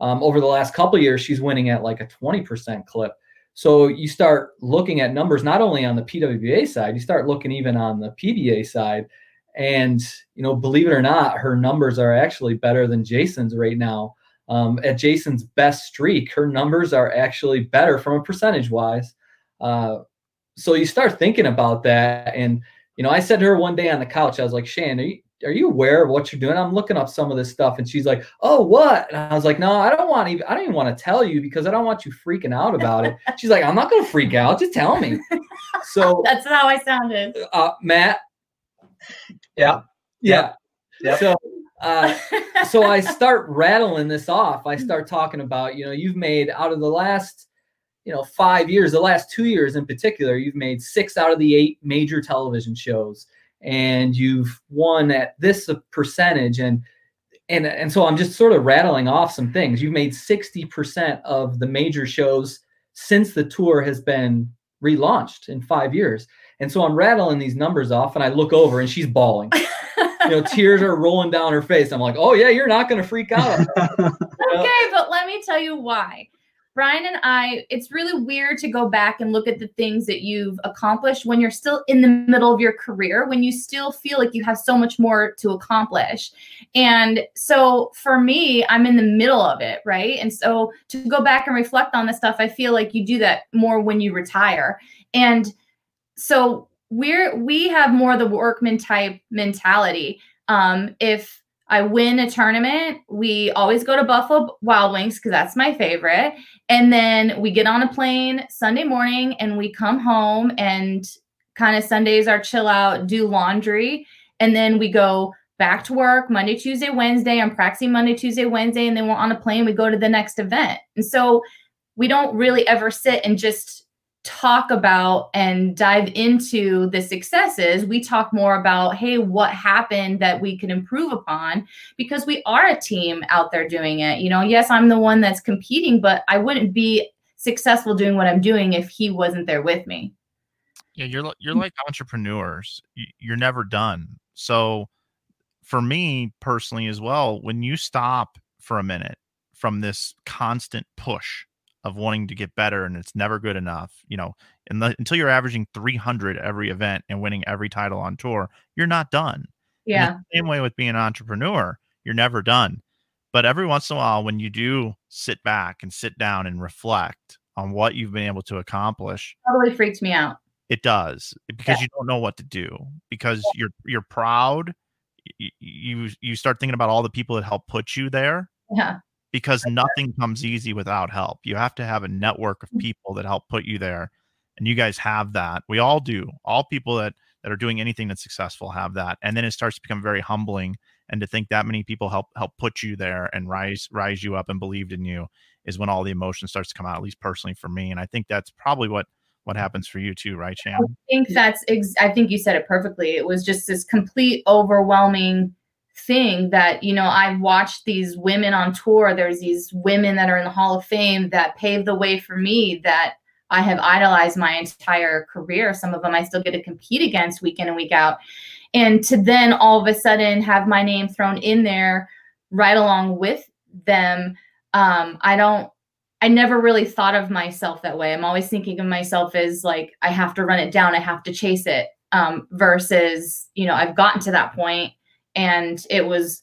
um, over the last couple years she's winning at like a 20 percent clip so you start looking at numbers not only on the PWBA side, you start looking even on the PBA side. And, you know, believe it or not, her numbers are actually better than Jason's right now. Um, at Jason's best streak, her numbers are actually better from a percentage wise. Uh, so you start thinking about that. And, you know, I said to her one day on the couch, I was like, Shan, are you, are you aware of what you're doing? I'm looking up some of this stuff. And she's like, oh, what? And I was like, no, I don't want even, I don't even want to tell you because I don't want you freaking out about it. (laughs) she's like, I'm not going to freak out. Just tell me. So (laughs) that's how I sounded. Uh, Matt. Yeah. Yeah. Yep. So, uh, so I start (laughs) rattling this off. I start talking about, you know, you've made out of the last, you know, five years, the last two years in particular, you've made six out of the eight major television shows and you've won at this percentage and and and so I'm just sort of rattling off some things. You've made 60% of the major shows since the tour has been relaunched in 5 years. And so I'm rattling these numbers off and I look over and she's bawling. (laughs) you know, tears are rolling down her face. I'm like, "Oh yeah, you're not going to freak out." (laughs) okay, but let me tell you why. Bryan and I, it's really weird to go back and look at the things that you've accomplished when you're still in the middle of your career, when you still feel like you have so much more to accomplish. And so for me, I'm in the middle of it, right? And so to go back and reflect on this stuff, I feel like you do that more when you retire. And so we're we have more the workman type mentality. Um, if I win a tournament. We always go to Buffalo Wild Wings because that's my favorite. And then we get on a plane Sunday morning and we come home and kind of Sundays are chill out, do laundry. And then we go back to work Monday, Tuesday, Wednesday. I'm practicing Monday, Tuesday, Wednesday. And then we're on a plane. We go to the next event. And so we don't really ever sit and just talk about and dive into the successes, we talk more about, hey, what happened that we can improve upon because we are a team out there doing it. You know, yes, I'm the one that's competing, but I wouldn't be successful doing what I'm doing if he wasn't there with me. Yeah, you're you're like entrepreneurs. You're never done. So for me personally as well, when you stop for a minute from this constant push of wanting to get better and it's never good enough you know the, until you're averaging 300 every event and winning every title on tour you're not done. Yeah. same way with being an entrepreneur you're never done. But every once in a while when you do sit back and sit down and reflect on what you've been able to accomplish totally freaks me out. It does because yeah. you don't know what to do because yeah. you're you're proud you, you you start thinking about all the people that helped put you there. Yeah because nothing comes easy without help. You have to have a network of mm. people that help put you there. And you guys have that. We all do. All people that that are doing anything that's successful have that. And then it starts to become very humbling and to think that many people help help put you there and rise rise you up and believed in you is when all the emotion starts to come out at least personally for me and I think that's probably what what happens for you too, right, Shannon? I think that's ex- I think you said it perfectly. It was just this complete overwhelming thing that you know i've watched these women on tour. There's these women that are in the hall of fame that paved the way for me that i have idolized my entire career. Some of them i still get to compete against week in and week out. And to then all of a sudden have my name thrown in there right along with them um, i don't i never really thought of myself that way. I'm always thinking of myself as like i have to run it down i have to chase it um, versus you know i've gotten to that point and it was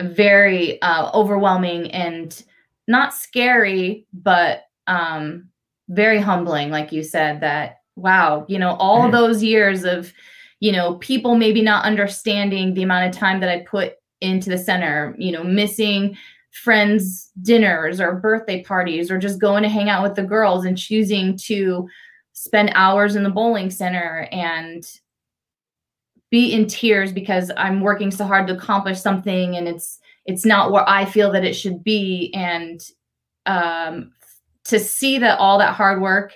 very uh, overwhelming and not scary, but um, very humbling, like you said, that wow, you know, all those years of, you know, people maybe not understanding the amount of time that I put into the center, you know, missing friends' dinners or birthday parties or just going to hang out with the girls and choosing to spend hours in the bowling center and be in tears because I'm working so hard to accomplish something and it's it's not where I feel that it should be and um to see that all that hard work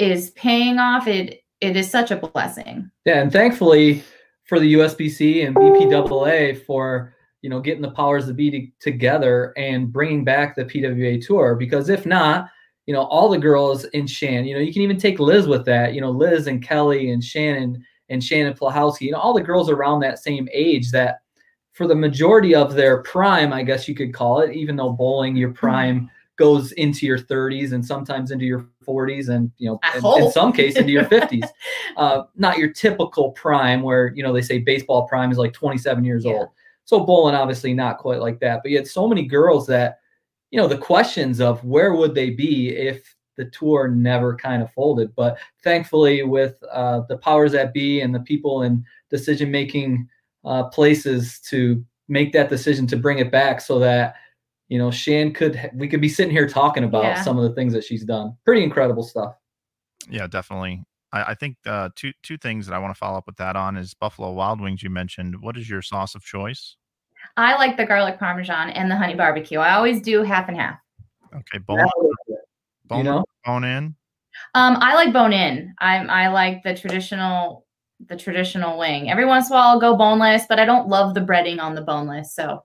is paying off it it is such a blessing. Yeah, and thankfully for the USBC and BPAA for you know getting the powers that be to, together and bringing back the PWA tour because if not, you know all the girls in Shan, you know you can even take Liz with that, you know Liz and Kelly and Shannon and Shannon Plahowski, you know all the girls around that same age that for the majority of their prime, I guess you could call it, even though bowling your prime goes into your 30s and sometimes into your 40s and you know in, in, some case into your 50s (laughs) uh, not your typical prime where you know they say baseball prime is like 27 years yeah. old. So bowling obviously not quite like that but you had so many girls that you know the questions of where would they be if the tour never kind of folded but thankfully with uh, the powers that be and the people in decision making uh, places to make that decision to bring it back so that you know, Shan could we could be sitting here talking about yeah. some of the things that she's done. Pretty incredible stuff. Yeah, definitely. I, I think uh, two two things that I want to follow up with that on is Buffalo Wild Wings. You mentioned. What is your sauce of choice? I like the garlic parmesan and the honey barbecue. I always do half and half. Okay, bone, bone, you know? bone in. Um, I like bone in. I I like the traditional the traditional wing. Every once in a while, I'll go boneless, but I don't love the breading on the boneless. So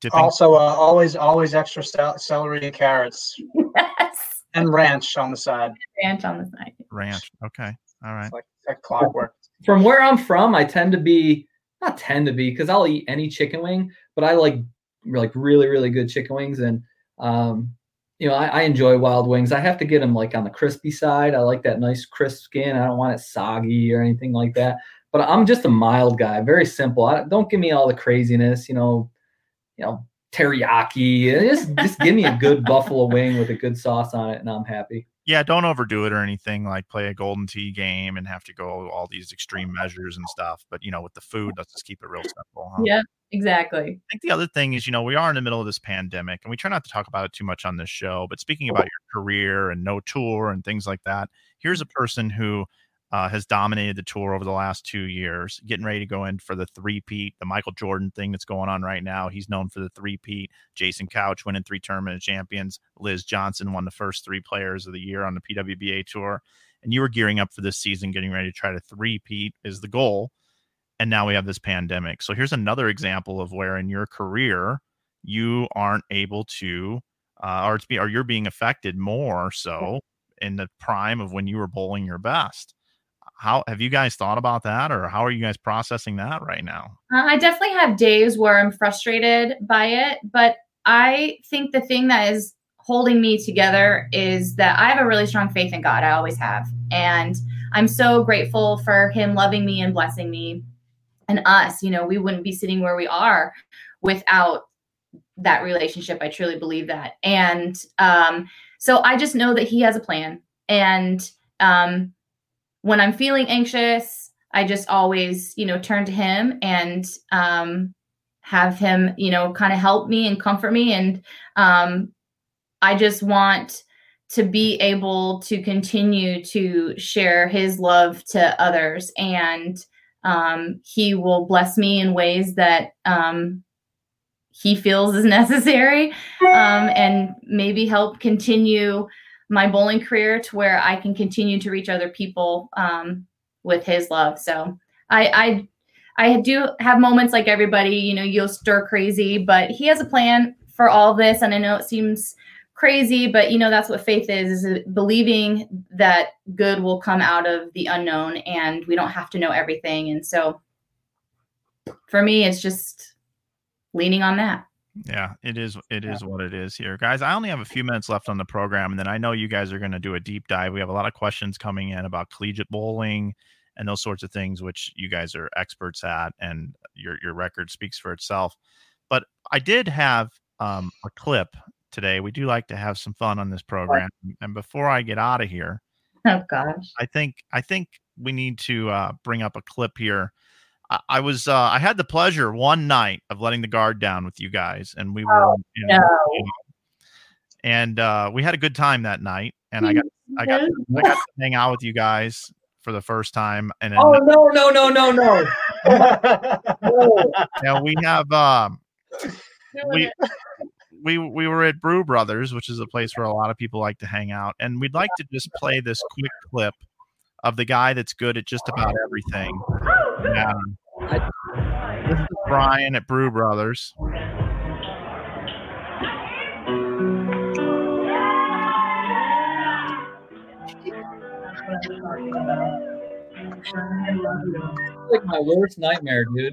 Dipping. Also, uh, always always extra celery and carrots. (laughs) Yes. And ranch on the side. Ranch on the side. Ranch. Okay. All right. It's like, like clockwork. From where I'm from, I tend to be not tend to be because I'll eat any chicken wing, but I like like really really good chicken wings and um you know I, I enjoy wild wings. I have to get them like on the crispy side. I like that nice crisp skin. I don't want it soggy or anything like that. But I'm just a mild guy, very simple. I, don't give me all the craziness, you know you know, teriyaki. Just just give me a good (laughs) buffalo wing with a good sauce on it, and I'm happy. Yeah, don't overdo it or anything like play a golden tee game and have to go all these extreme measures and stuff. But you know, with the food, let's just keep it real simple. Huh? Yeah, exactly. I think the other thing is, you know, we are in the middle of this pandemic, and we try not to talk about it too much on this show. But speaking about your career and no tour and things like that, here's a person who uh, has dominated the tour over the last two years, getting ready to go in for the three-peat, the Michael Jordan thing that's going on right now. He's known for the three-peat. Jason Couch winning three tournament champions. Liz Johnson won the first three players of the year on the PWBA tour. And you were gearing up for this season, getting ready to try to three-peat is the goal. And now we have this pandemic. So here's another example of where in your career you aren't able to, uh, or it's be, or you're being affected more so in the prime of when you were bowling your best. How have you guys thought about that or how are you guys processing that right now? Uh, i definitely have days where i'm frustrated by it but i think the thing that is holding me together is that i have a really strong faith in god. I always have and i'm so grateful for him loving me and blessing me and us you know we wouldn't be sitting where we are without that relationship i truly believe that and um, so i just know that he has a plan and um, when I'm feeling anxious, I just always, you know, turn to him and um, have him, you know, kind of help me and comfort me. And um, I just want to be able to continue to share his love to others. And um, he will bless me in ways that um, he feels is (laughs) necessary um, and maybe help continue my bowling career to where I can continue to reach other people um, with his love. So I, I, I do have moments like everybody, you know, you'll stir crazy, but he has a plan for all this. And I know it seems crazy, but you know, that's what faith is, is believing that good will come out of the unknown and we don't have to know everything. And so for me, it's just leaning on that. Yeah, it is. It is what it is here, guys. I only have a few minutes left on the program, and then I know you guys are going to do a deep dive. We have a lot of questions coming in about collegiate bowling and those sorts of things, which you guys are experts at, and your your record speaks for itself. But I did have um, a clip today. We do like to have some fun on this program, and before I get out of here, Oh gosh. I think I think we need to uh, bring up a clip here. I, I was uh, I had the pleasure one night of letting the guard down with you guys, and we were Oh, you know, no. and uh, we had a good time that night. And I got I got I got to hang out with you guys for the first time, and then, Oh no no no no no! no. (laughs) now we have um (laughs) we we we were at Brew Brothers, which is a place where a lot of people like to hang out, and we'd like to just play this quick clip of the guy that's good at just about everything. Yeah. This is Bryan at Brew Brothers. like my worst nightmare, dude.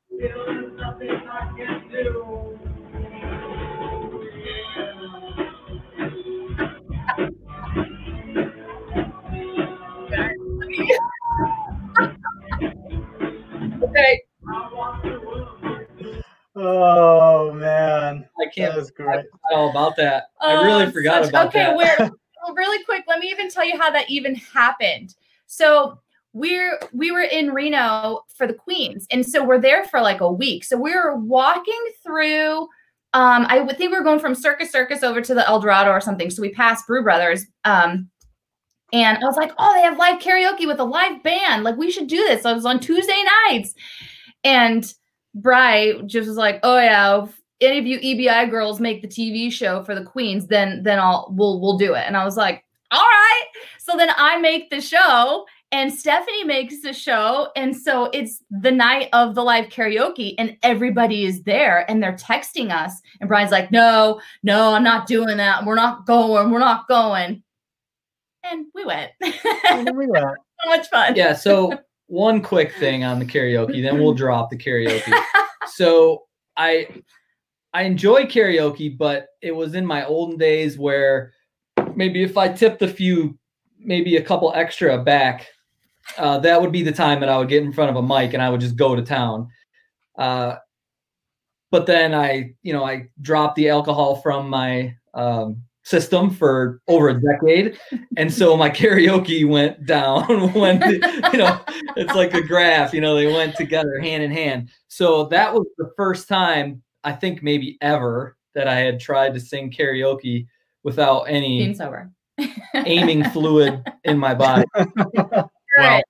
I that was great. forgot all about that. I really Oh, forgot such- about okay, that. where (laughs) well, really quick, let me even tell you how that even happened. So we're we were in Reno for the Queens, and so we're there for like a week. So we were walking through. Um, I would think we were going from Circus Circus over to the El Dorado or something. So we passed Brew Brothers. Um, and I was like, oh, they have live karaoke with a live band. Like, we should do this. So it was on Tuesday nights. And Bry just was like, oh, yeah, if any of you EBI girls make the TV show for the Queens, then then I'll we'll we'll do it. And I was like, all right. So then I make the show and Stephanie makes the show. And so it's the night of the live karaoke and everybody is there and they're texting us. And Bryan's like, no, no, I'm not doing that. We're not going. We're not going. And we went. (laughs) so Here we go. much fun. Yeah, so (laughs) one quick thing on the karaoke, then we'll (laughs) drop the karaoke. So I I enjoy karaoke, but it was in my olden days where maybe if I tipped a few, maybe a couple extra back, uh, that would be the time that I would get in front of a mic and I would just go to town. Uh, but then I, you know, I dropped the alcohol from my um, system for over a decade, and so my (laughs) karaoke went down (laughs) when the- you know it's like a graph. You know, they went together hand in hand. So that was the first time I think maybe ever that I had tried to sing karaoke without Being any sober. (laughs) aiming fluid in my body. (laughs) Well,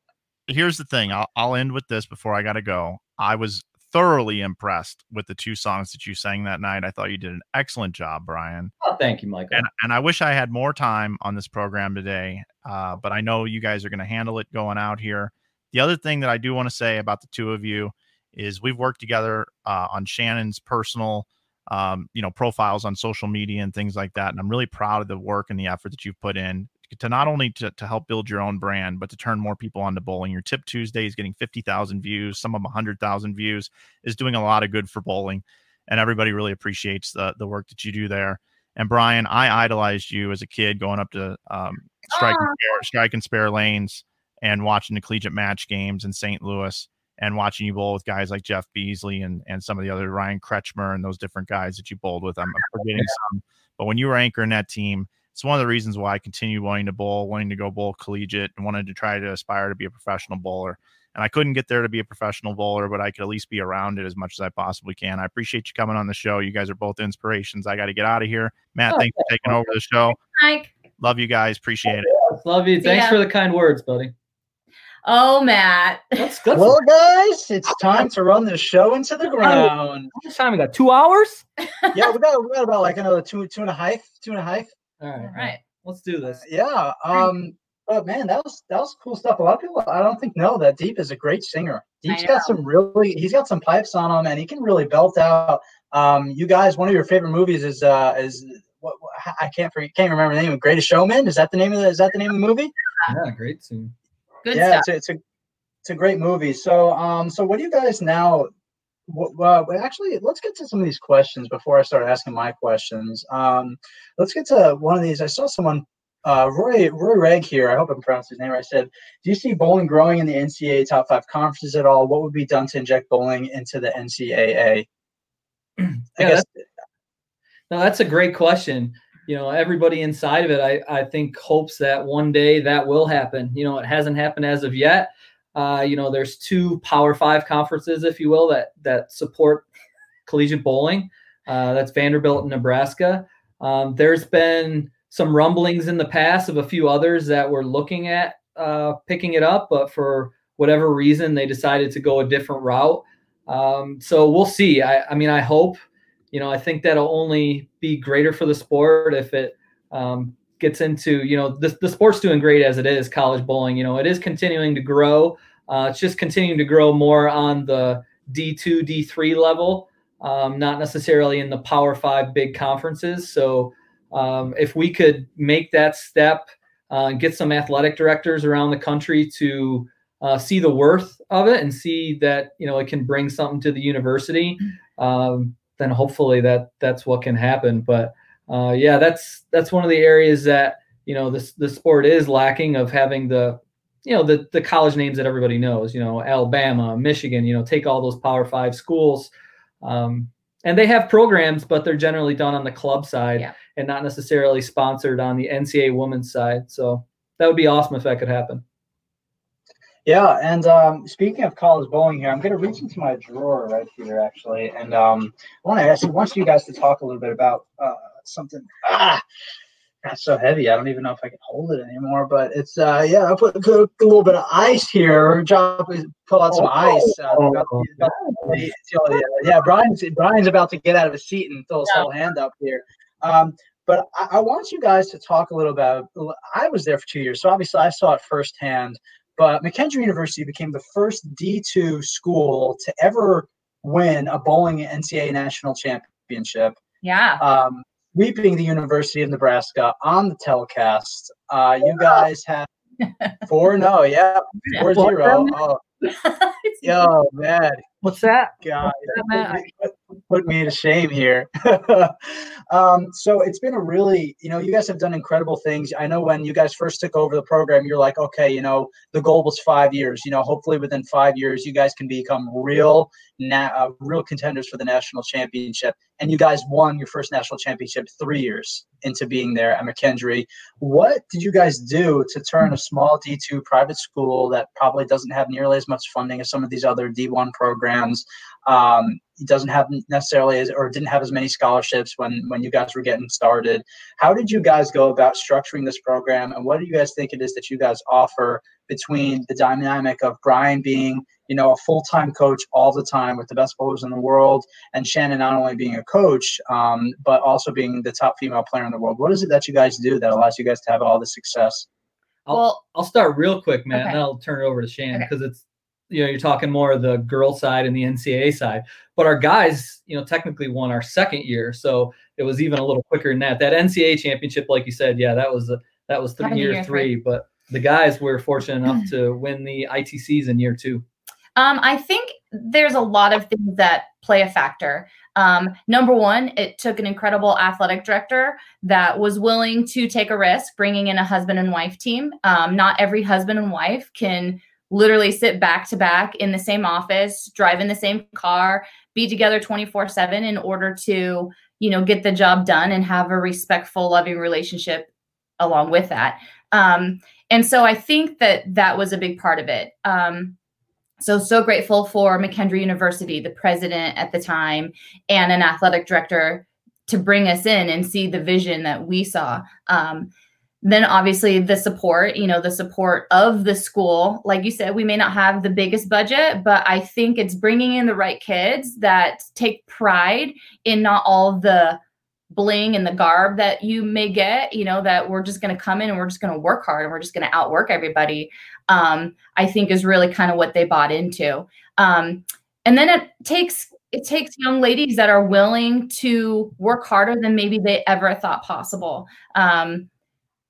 here's the thing. I'll, I'll end with this before I got to go. I was thoroughly impressed with the two songs that you sang that night. I thought you did an excellent job, Bryan. Oh, thank you, Michael. And, and I wish I had more time on this program today, uh, but I know you guys are going to handle it going out here. The other thing that I do want to say about the two of you is we've worked together uh, on Shannon's personal, um, you know, profiles on social media and things like that. And I'm really proud of the work and the effort that you've put in to not only to, to help build your own brand, but to turn more people onto bowling. Your Tip Tuesday is getting 50,000 views, some of them 100,000 views, is doing a lot of good for bowling. And everybody really appreciates the, the work that you do there. And Bryan, I idolized you as a kid going up to um, strike, and spare, strike and spare lanes and watching the collegiate match games in St. Louis and watching you bowl with guys like Jeff Beasley and, and some of the other Ryan Kretschmer and those different guys that you bowled with. I'm, I'm forgetting some, but when you were anchoring that team, it's one of the reasons why I continued wanting to bowl, wanting to go bowl collegiate, and wanted to try to aspire to be a professional bowler. And I couldn't get there to be a professional bowler, but I could at least be around it as much as I possibly can. I appreciate you coming on the show. You guys are both inspirations. I got to get out of here. Matt, Oh, thanks for taking over the show. Mike. Love you guys. Appreciate it. Love you. Thanks Yeah. for the kind words, buddy. Oh, Matt. That's good. Well, guys, it's time to run the show into the ground. How much time we got? Two hours? (laughs) Yeah, we got, we got about like another two, two and a half, two and a half. All right. All right. Let's do this. Yeah. Um. But man, that was that was cool stuff. A lot of people, I don't think know that Deep is a great singer. Deep's got some really, he's got some pipes on him, and he can really belt out. Um. You guys, one of your favorite movies is uh is what, what I can't forget, can't remember the name. of Greatest Showman. Is that the name of the, is that the name of the movie? Yeah, great scene. Good yeah, stuff. it's a, it's a it's a great movie. So um, so what do you guys now? well, actually, let's get to some of these questions before I start asking my questions. Um, let's get to one of these. I saw someone, uh, Roy Roy Reg here. I hope I'm pronouncing his name right. I said, "Do you see bowling growing in the NCAA top five conferences at all? What would be done to inject bowling into the NCAA?" (clears throat) I yeah, guess. That's, no, that's a great question. You know, everybody inside of it, I, I think, hopes that one day that will happen. You know, it hasn't happened as of yet. Uh, you know, there's two Power Five conferences, if you will, that that support collegiate bowling. Uh, that's Vanderbilt and Nebraska. Um, there's been some rumblings in the past of a few others that were looking at uh, picking it up, but for whatever reason, they decided to go a different route. Um, so we'll see. I, I, mean, I hope, you know, I think that'll only be greater for the sport if it um, gets into, you know, the, the sport's doing great as it is, college bowling. You know, it is continuing to grow. Uh, it's just continuing to grow more on the D2, D3 level, um, not necessarily in the Power Five big conferences. So um, if we could make that step, uh, get some athletic directors around the country to uh, see the worth of it and see that you know it can bring something to the university, um, then hopefully that that's what can happen. But uh, yeah, that's that's one of the areas that you know the the sport is lacking of having the you know the the college names that everybody knows. You know, Alabama, Michigan. You know, take all those Power Five schools. Um, and they have programs, but they're generally done on the club side yeah. and not necessarily sponsored on the NCAA women's side. So that would be awesome if that could happen. Yeah, and um, speaking of college bowling here, I'm going to reach into my drawer right here, actually, and um, I want to ask, I want you guys to talk a little bit about uh, something. Ah, that's so heavy. I don't even know if I can hold it anymore. But it's uh, yeah, I put, put a little bit of ice here. Drop, pull out some oh, ice. Uh, oh, about, about, yeah, yeah, Bryan's Bryan's about to get out of his seat and throw his yeah. whole hand up here. Um, but I, I, want you guys to talk a little about. I was there for two years, so obviously I saw it firsthand. But McKendree University became the first D2 school to ever win a bowling NCAA national championship. Yeah. Um, sweeping the University of Nebraska on the telecast. Uh, you guys have (laughs) four, no, yeah, four zero. Oh, (laughs) yo, man, what's that? God, put me to shame here. (laughs) um, so it's been a really, you know, you guys have done incredible things. I know when you guys first took over the program, you're like, okay, you know, the goal was five years. You know, hopefully within five years, you guys can become real, na- uh, real contenders for the national championship. And you guys won your first national championship three years into being there at McKendree. What did you guys do to turn a small D2 private school that probably doesn't have nearly as much funding as some of these other D1 programs um, doesn't have necessarily as, or didn't have as many scholarships when when you guys were getting started. How did you guys go about structuring this program, and what do you guys think it is that you guys offer between the dynamic of Bryan being you know a full time coach all the time with the best bowlers in the world, and Shannon not only being a coach um, but also being the top female player in the world? What is it that you guys do that allows you guys to have all this success? I'll, well, I'll start real quick, man, okay. and then I'll turn it over to Shannon because okay. it's you know, you're talking more of the girl side and the NCAA side. But our guys, you know, technically won our second year, so it was even a little quicker than that. That NCAA championship, like you said, yeah, that was a, that was three year, year three. Right. But the guys were fortunate enough to win the ITCs in year two. Um, I think there's a lot of things that play a factor. Um, number one, it took an incredible athletic director that was willing to take a risk, bringing in a husband and wife team. Um, not every husband and wife can literally sit back to back in the same office, drive in the same car, be together 24 7 in order to, you know, get the job done and have a respectful, loving relationship along with that. Um, and so I think that that was a big part of it. Um, so, so grateful for McKendree University, the president at the time, and an athletic director to bring us in and see the vision that we saw. Um, then obviously the support you know the support of the school. Like you said we may not have the biggest budget but i think it's bringing in the right kids that take pride in not all the bling and the garb that you may get you know that we're just going to come in and we're just going to work hard and we're just going to outwork everybody um, i think is really kind of what they bought into. Um, and then it takes it takes young ladies that are willing to work harder than maybe they ever thought possible. Um,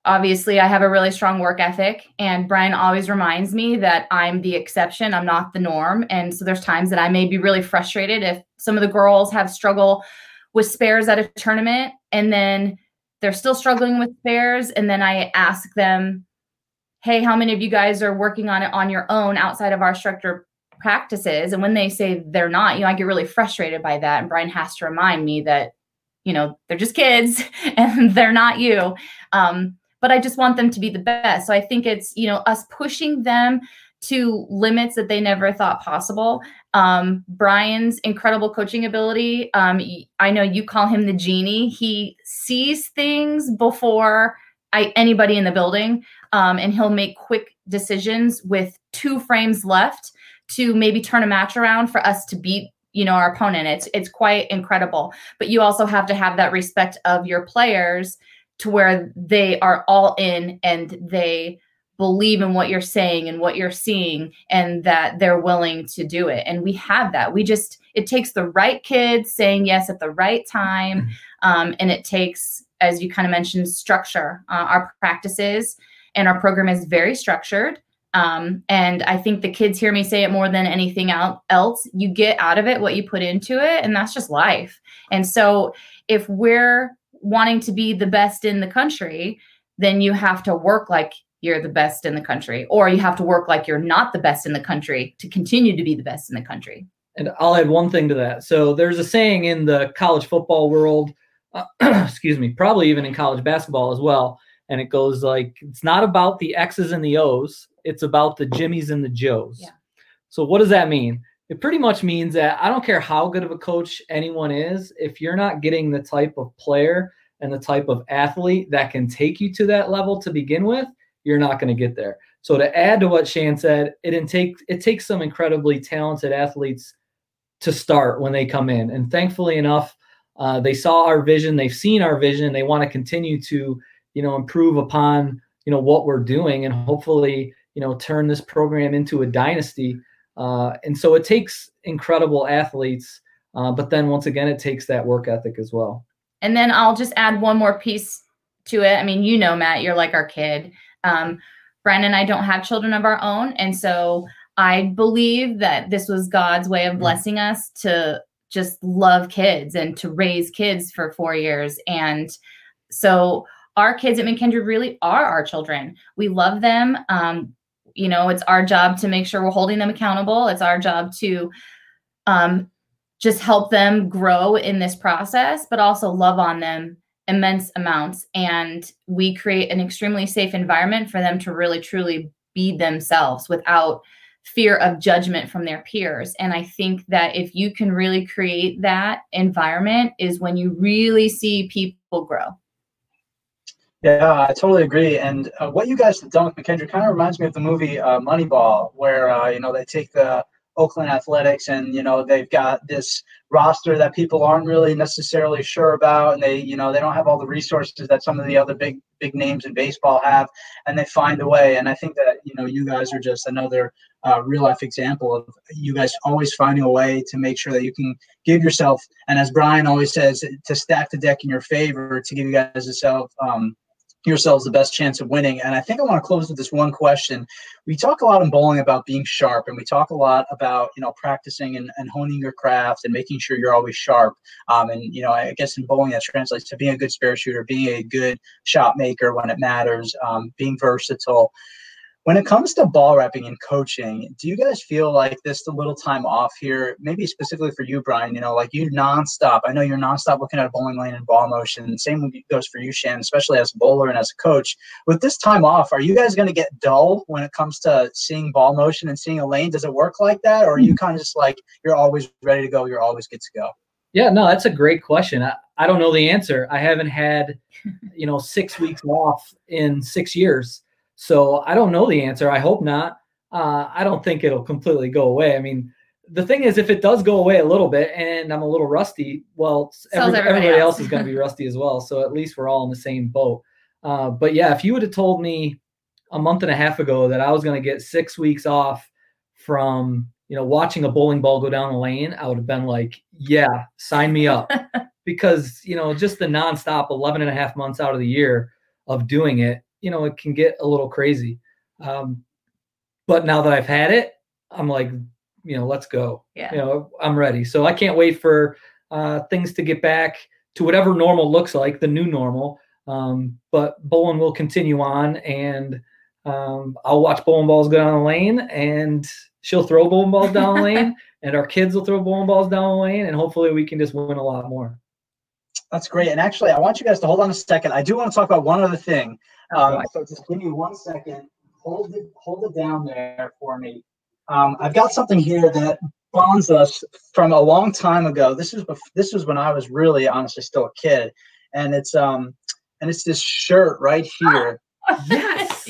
obviously I have a really strong work ethic and Bryan always reminds me that I'm the exception, I'm not the norm. And so there's times that I may be really frustrated if some of the girls have struggle with spares at a tournament and then they're still struggling with spares and then I ask them, "Hey, how many of you guys are working on it on your own outside of our structure practices?" And when they say they're not, you know, I get really frustrated by that and Bryan has to remind me that you know, they're just kids (laughs) and they're not you. Um, but I just want them to be the best. So I think it's, you know, us pushing them to limits that they never thought possible. Um, Bryan's incredible coaching ability. Um, I know you call him the genie. He sees things before I, anybody in the building, um, and he'll make quick decisions with two frames left to maybe turn a match around for us to beat you know our opponent. It's it's quite incredible. But you also have to have that respect of your players to where they are all in and they believe in what you're saying and what you're seeing and that they're willing to do it. And we have that. We just it takes the right kids saying yes at the right time. Mm-hmm. um, and it takes as you kind of mentioned structure. Uh, our practices and our program is very structured. Um, and i think the kids hear me say it more than anything else. You get out of it what you put into it and that's just life. And so if we're wanting to be the best in the country, then you have to work like you're the best in the country, or you have to work like you're not the best in the country to continue to be the best in the country. And I'll add one thing to that. So there's a saying in the college football world, uh, (clears throat) excuse me, probably even in college basketball as well. And it goes like, it's not about the X's and the O's, it's about the Jimmies and the Joes. Yeah. So what does that mean? It pretty much means that I don't care how good of a coach anyone is, if you're not getting the type of player and the type of athlete that can take you to that level to begin with, you're not going to get there. So to add to what Shan said, it take it takes some incredibly talented athletes to start when they come in, and thankfully enough, uh, they saw our vision, they've seen our vision, they want to continue to you know improve upon you know what we're doing, and hopefully you know turn this program into a dynasty uh, and so it takes incredible athletes, uh, but then once again, it takes that work ethic as well. And then I'll just add one more piece to it. I mean, you know, Matt, you're like our kid. Um, Bryan and I don't have children of our own. And so I believe that this was God's way of mm. blessing us to just love kids and to raise kids for four years. And so our kids at McKendree really are our children. We love them. Um, you know it's our job to make sure we're holding them accountable. It's our job to um, just help them grow in this process but also love on them immense amounts. And we create an extremely safe environment for them to really truly be themselves without fear of judgment from their peers. And i think that if you can really create that environment is when you really see people grow yeah, I totally agree. And uh, what you guys have done with McKendree kind of reminds me of the movie uh, Moneyball, where uh, you know they take the Oakland Athletics and you know they've got this roster that people aren't really necessarily sure about, and they you know they don't have all the resources that some of the other big big names in baseball have, and they find a way. And I think that you know you guys are just another uh, real life example of you guys always finding a way to make sure that you can give yourself, and as Bryan always says, to stack the deck in your favor to give you guys yourself. Um, yourselves the best chance of winning. And I think I want to close with this one question. We talk a lot in bowling about being sharp, and we talk a lot about you know practicing and, and honing your craft and making sure you're always sharp. Um, and you know, I guess in bowling that translates to being a good spare shooter, being a good shot maker when it matters, um, being versatile. When it comes to ball wrapping and coaching, do you guys feel like this a little time off here, maybe specifically for you, Bryan? You know, like you nonstop. I know you're nonstop looking at a bowling lane and ball motion. Same goes for you, Shan, especially as a bowler and as a coach. With this time off, are you guys going to get dull when it comes to seeing ball motion and seeing a lane? Does it work like that, or are you kind of just like you're always ready to go, you're always good to go? Yeah, no, that's a great question. I, I don't know the answer. I haven't had, (laughs) you know, six weeks off in six years. So I don't know the answer. I hope not. Uh, I don't think it'll completely go away. I mean, the thing is, if it does go away a little bit and I'm a little rusty, well, every, everybody, everybody, else, is going to be rusty as well. So at least we're all in the same boat. Uh, but yeah, if you would have told me a month and a half ago that I was going to get six weeks off from you know watching a bowling ball go down the lane, I would have been like, yeah, sign me up. (laughs) because you know just the nonstop 11 and a half months out of the year of doing it you know it can get a little crazy. Um, but now that I've had it, I'm like, you know, let's go. Yeah. You know, I'm ready. So I can't wait for uh, things to get back to whatever normal looks like, the new normal. Um, but bowling will continue on, and um, I'll watch bowling balls go down the lane, and she'll throw bowling balls down the lane, (laughs) and our kids will throw bowling balls down the lane, and hopefully we can just win a lot more. That's great. And actually, I want you guys to hold on a second. I do want to talk about one other thing. Um, so just give me one second. Hold it, hold it down there for me. Um, I've got something here that bonds us from a long time ago. This is this was when I was really honestly still a kid, and it's um and it's this shirt right here. (laughs) Yes.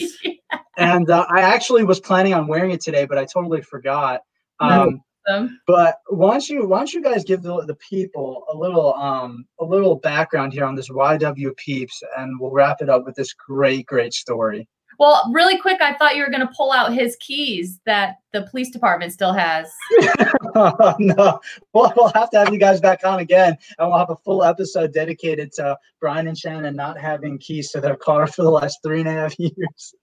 And uh, I actually was planning on wearing it today, but I totally forgot. No. Awesome. but why don't you why don't you guys give the, the people a little um a little background here on this YW peeps and we'll wrap it up with this great great story. Well, really quick, I thought you were going to pull out his keys that the police department still has. (laughs) no, well, we'll have to have you guys back on again, and we'll have a full episode dedicated to Bryan and Shannon not having keys to their car for the last three and a half years.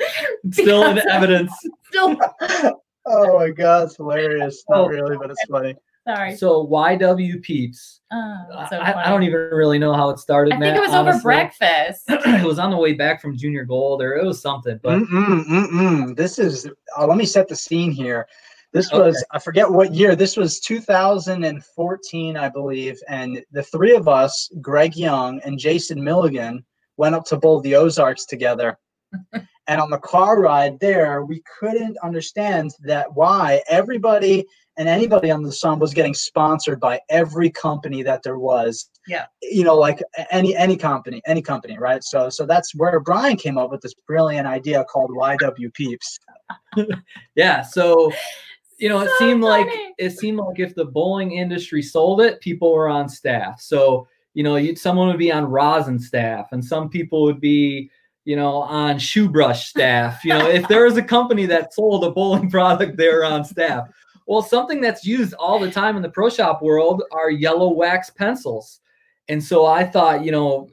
(laughs) Still in evidence. Still, (laughs) oh my god, it's hilarious. Oh. Not really, but it's funny. sorry. So YW peeps. Oh, so I, I don't even really know how it started. I think Matt, it was over breakfast. (clears throat) it was on the way back from junior gold or it was something but Mm-mm, mm-mm. This is, uh, let me set the scene here. This Okay. was, I forget what year, this was 2014, I believe. And the three of us, Greg Young and Jason Milligan, went up to bowl the Ozarks together. (laughs) and on the car ride there, we couldn't understand that why everybody and anybody on the sun was getting sponsored by every company that there was. Yeah. you know like any any company any company right? So so that's where bryan came up with this brilliant idea called yw peeps. (laughs) Yeah so you know it So seemed like it seemed like if the bowling industry sold it people were on staff. So you know you someone would be on rosin staff and some people would be you know on shoe brush staff you know if there was a company that sold a bowling (laughs) product they were on staff well something that's used all the time in the pro shop world are yellow wax pencils and so i thought you know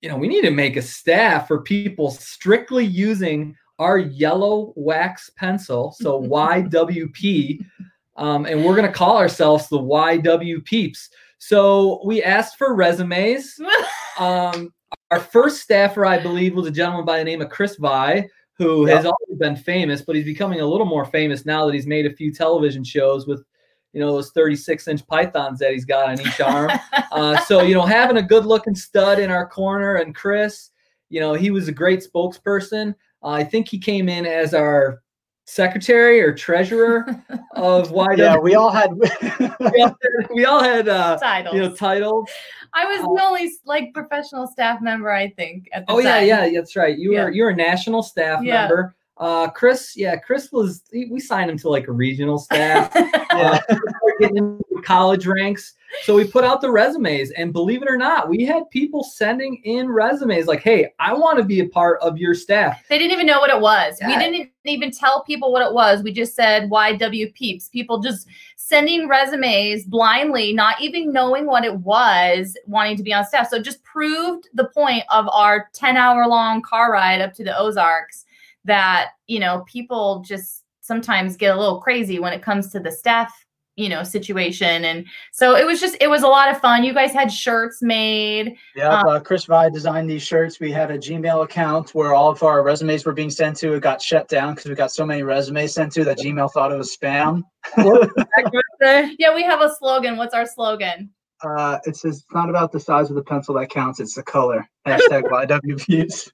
you know we need to make a staff for people strictly using our yellow wax pencil, so YWP, (laughs) um, and we're gonna call ourselves the YW Peeps. So we asked for resumes. (laughs) Um, our first staffer, I believe, was a gentleman by the name of Chris Via, who has always been famous, but he's becoming a little more famous now that he's made a few television shows with, you know, those 36 inch pythons that he's got on each arm. (laughs) Uh, so you know, having a good looking stud in our corner, and Chris, you know, he was a great spokesperson. Uh, I think he came in as our secretary or treasurer of (laughs) why yeah we all had (laughs) we all had, we all had uh, Titles. you know titles. I was the only like professional staff member, I think. At the Oh yeah, time. yeah, that's right. You Yeah. were you're a national staff Yeah. member. Uh, Chris, yeah, Chris was. he- We signed him to like a regional staff. (laughs) uh, getting into the college ranks. So we put out the resumes, and believe it or not, we had people sending in resumes like, "Hey, I want to be a part of your staff." They didn't even know what it was. We didn't even tell people what it was. We just said YW peeps. People just sending resumes blindly, not even knowing what it was, wanting to be on staff. So it just proved the point of our 10 hour long car ride up to the Ozarks that, you know, people just sometimes get a little crazy when it comes to the staff you know situation and so it was just it was a lot of fun you guys had shirts made Yeah, uh, Chris Via designed these shirts. We had a Gmail account where all of our resumes were being sent to. It got shut down because we got so many resumes sent to that Gmail thought it was spam. (laughs) yeah we have a slogan what's our slogan Uh, it says it's not about the size of the pencil that counts; it's the color. Hashtag (laughs) YWPs.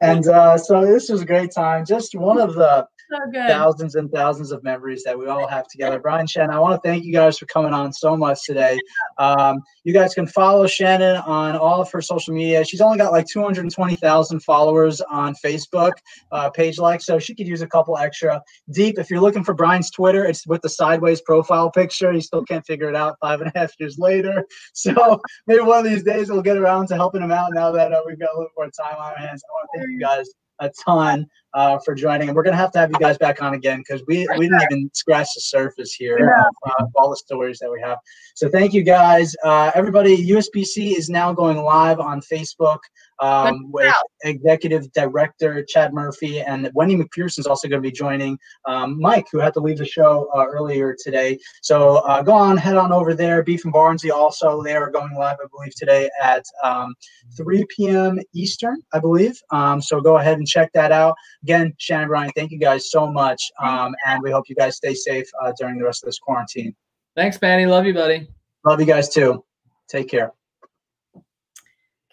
And uh, so this was a great time. Just one of the so thousands and thousands of memories that we all have together. Bryan Shannon, I want to thank you guys for coming on so much today. Um, you guys can follow Shannon on all of her social media. She's only got like 220,000 followers on Facebook uh, page like, so she could use a couple extra. Deep, if you're looking for Bryan's Twitter, it's with the sideways profile picture. You still can't figure it out five and a half years later. (laughs) So maybe one of these days we'll get around to helping him out now that uh, we've got a little more time on our hands. I want to thank you guys a ton uh, for joining. And we're going to have to have you guys back on again because we, we didn't even scratch the surface here of uh, all the stories that we have. So thank you guys. Uh, everybody, USBC is now going live on Facebook um, with Executive Director Chad Murphy and Wendy Macpherson is also going to be joining um, Mike, who had to leave the show uh, earlier today. So uh, go on, head on over there. Beef and Barnsley also, they are going live, I believe, today at um, 3 p.m. Eastern, I believe. Um, so go ahead and check that out. Again, Shannon Bryan, thank you guys so much. Um, and we hope you guys stay safe uh, during the rest of this quarantine. Thanks, Manny. Love you, buddy. Love you guys too. Take care.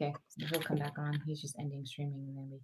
Okay, so he'll come back on. He's just ending streaming and then we.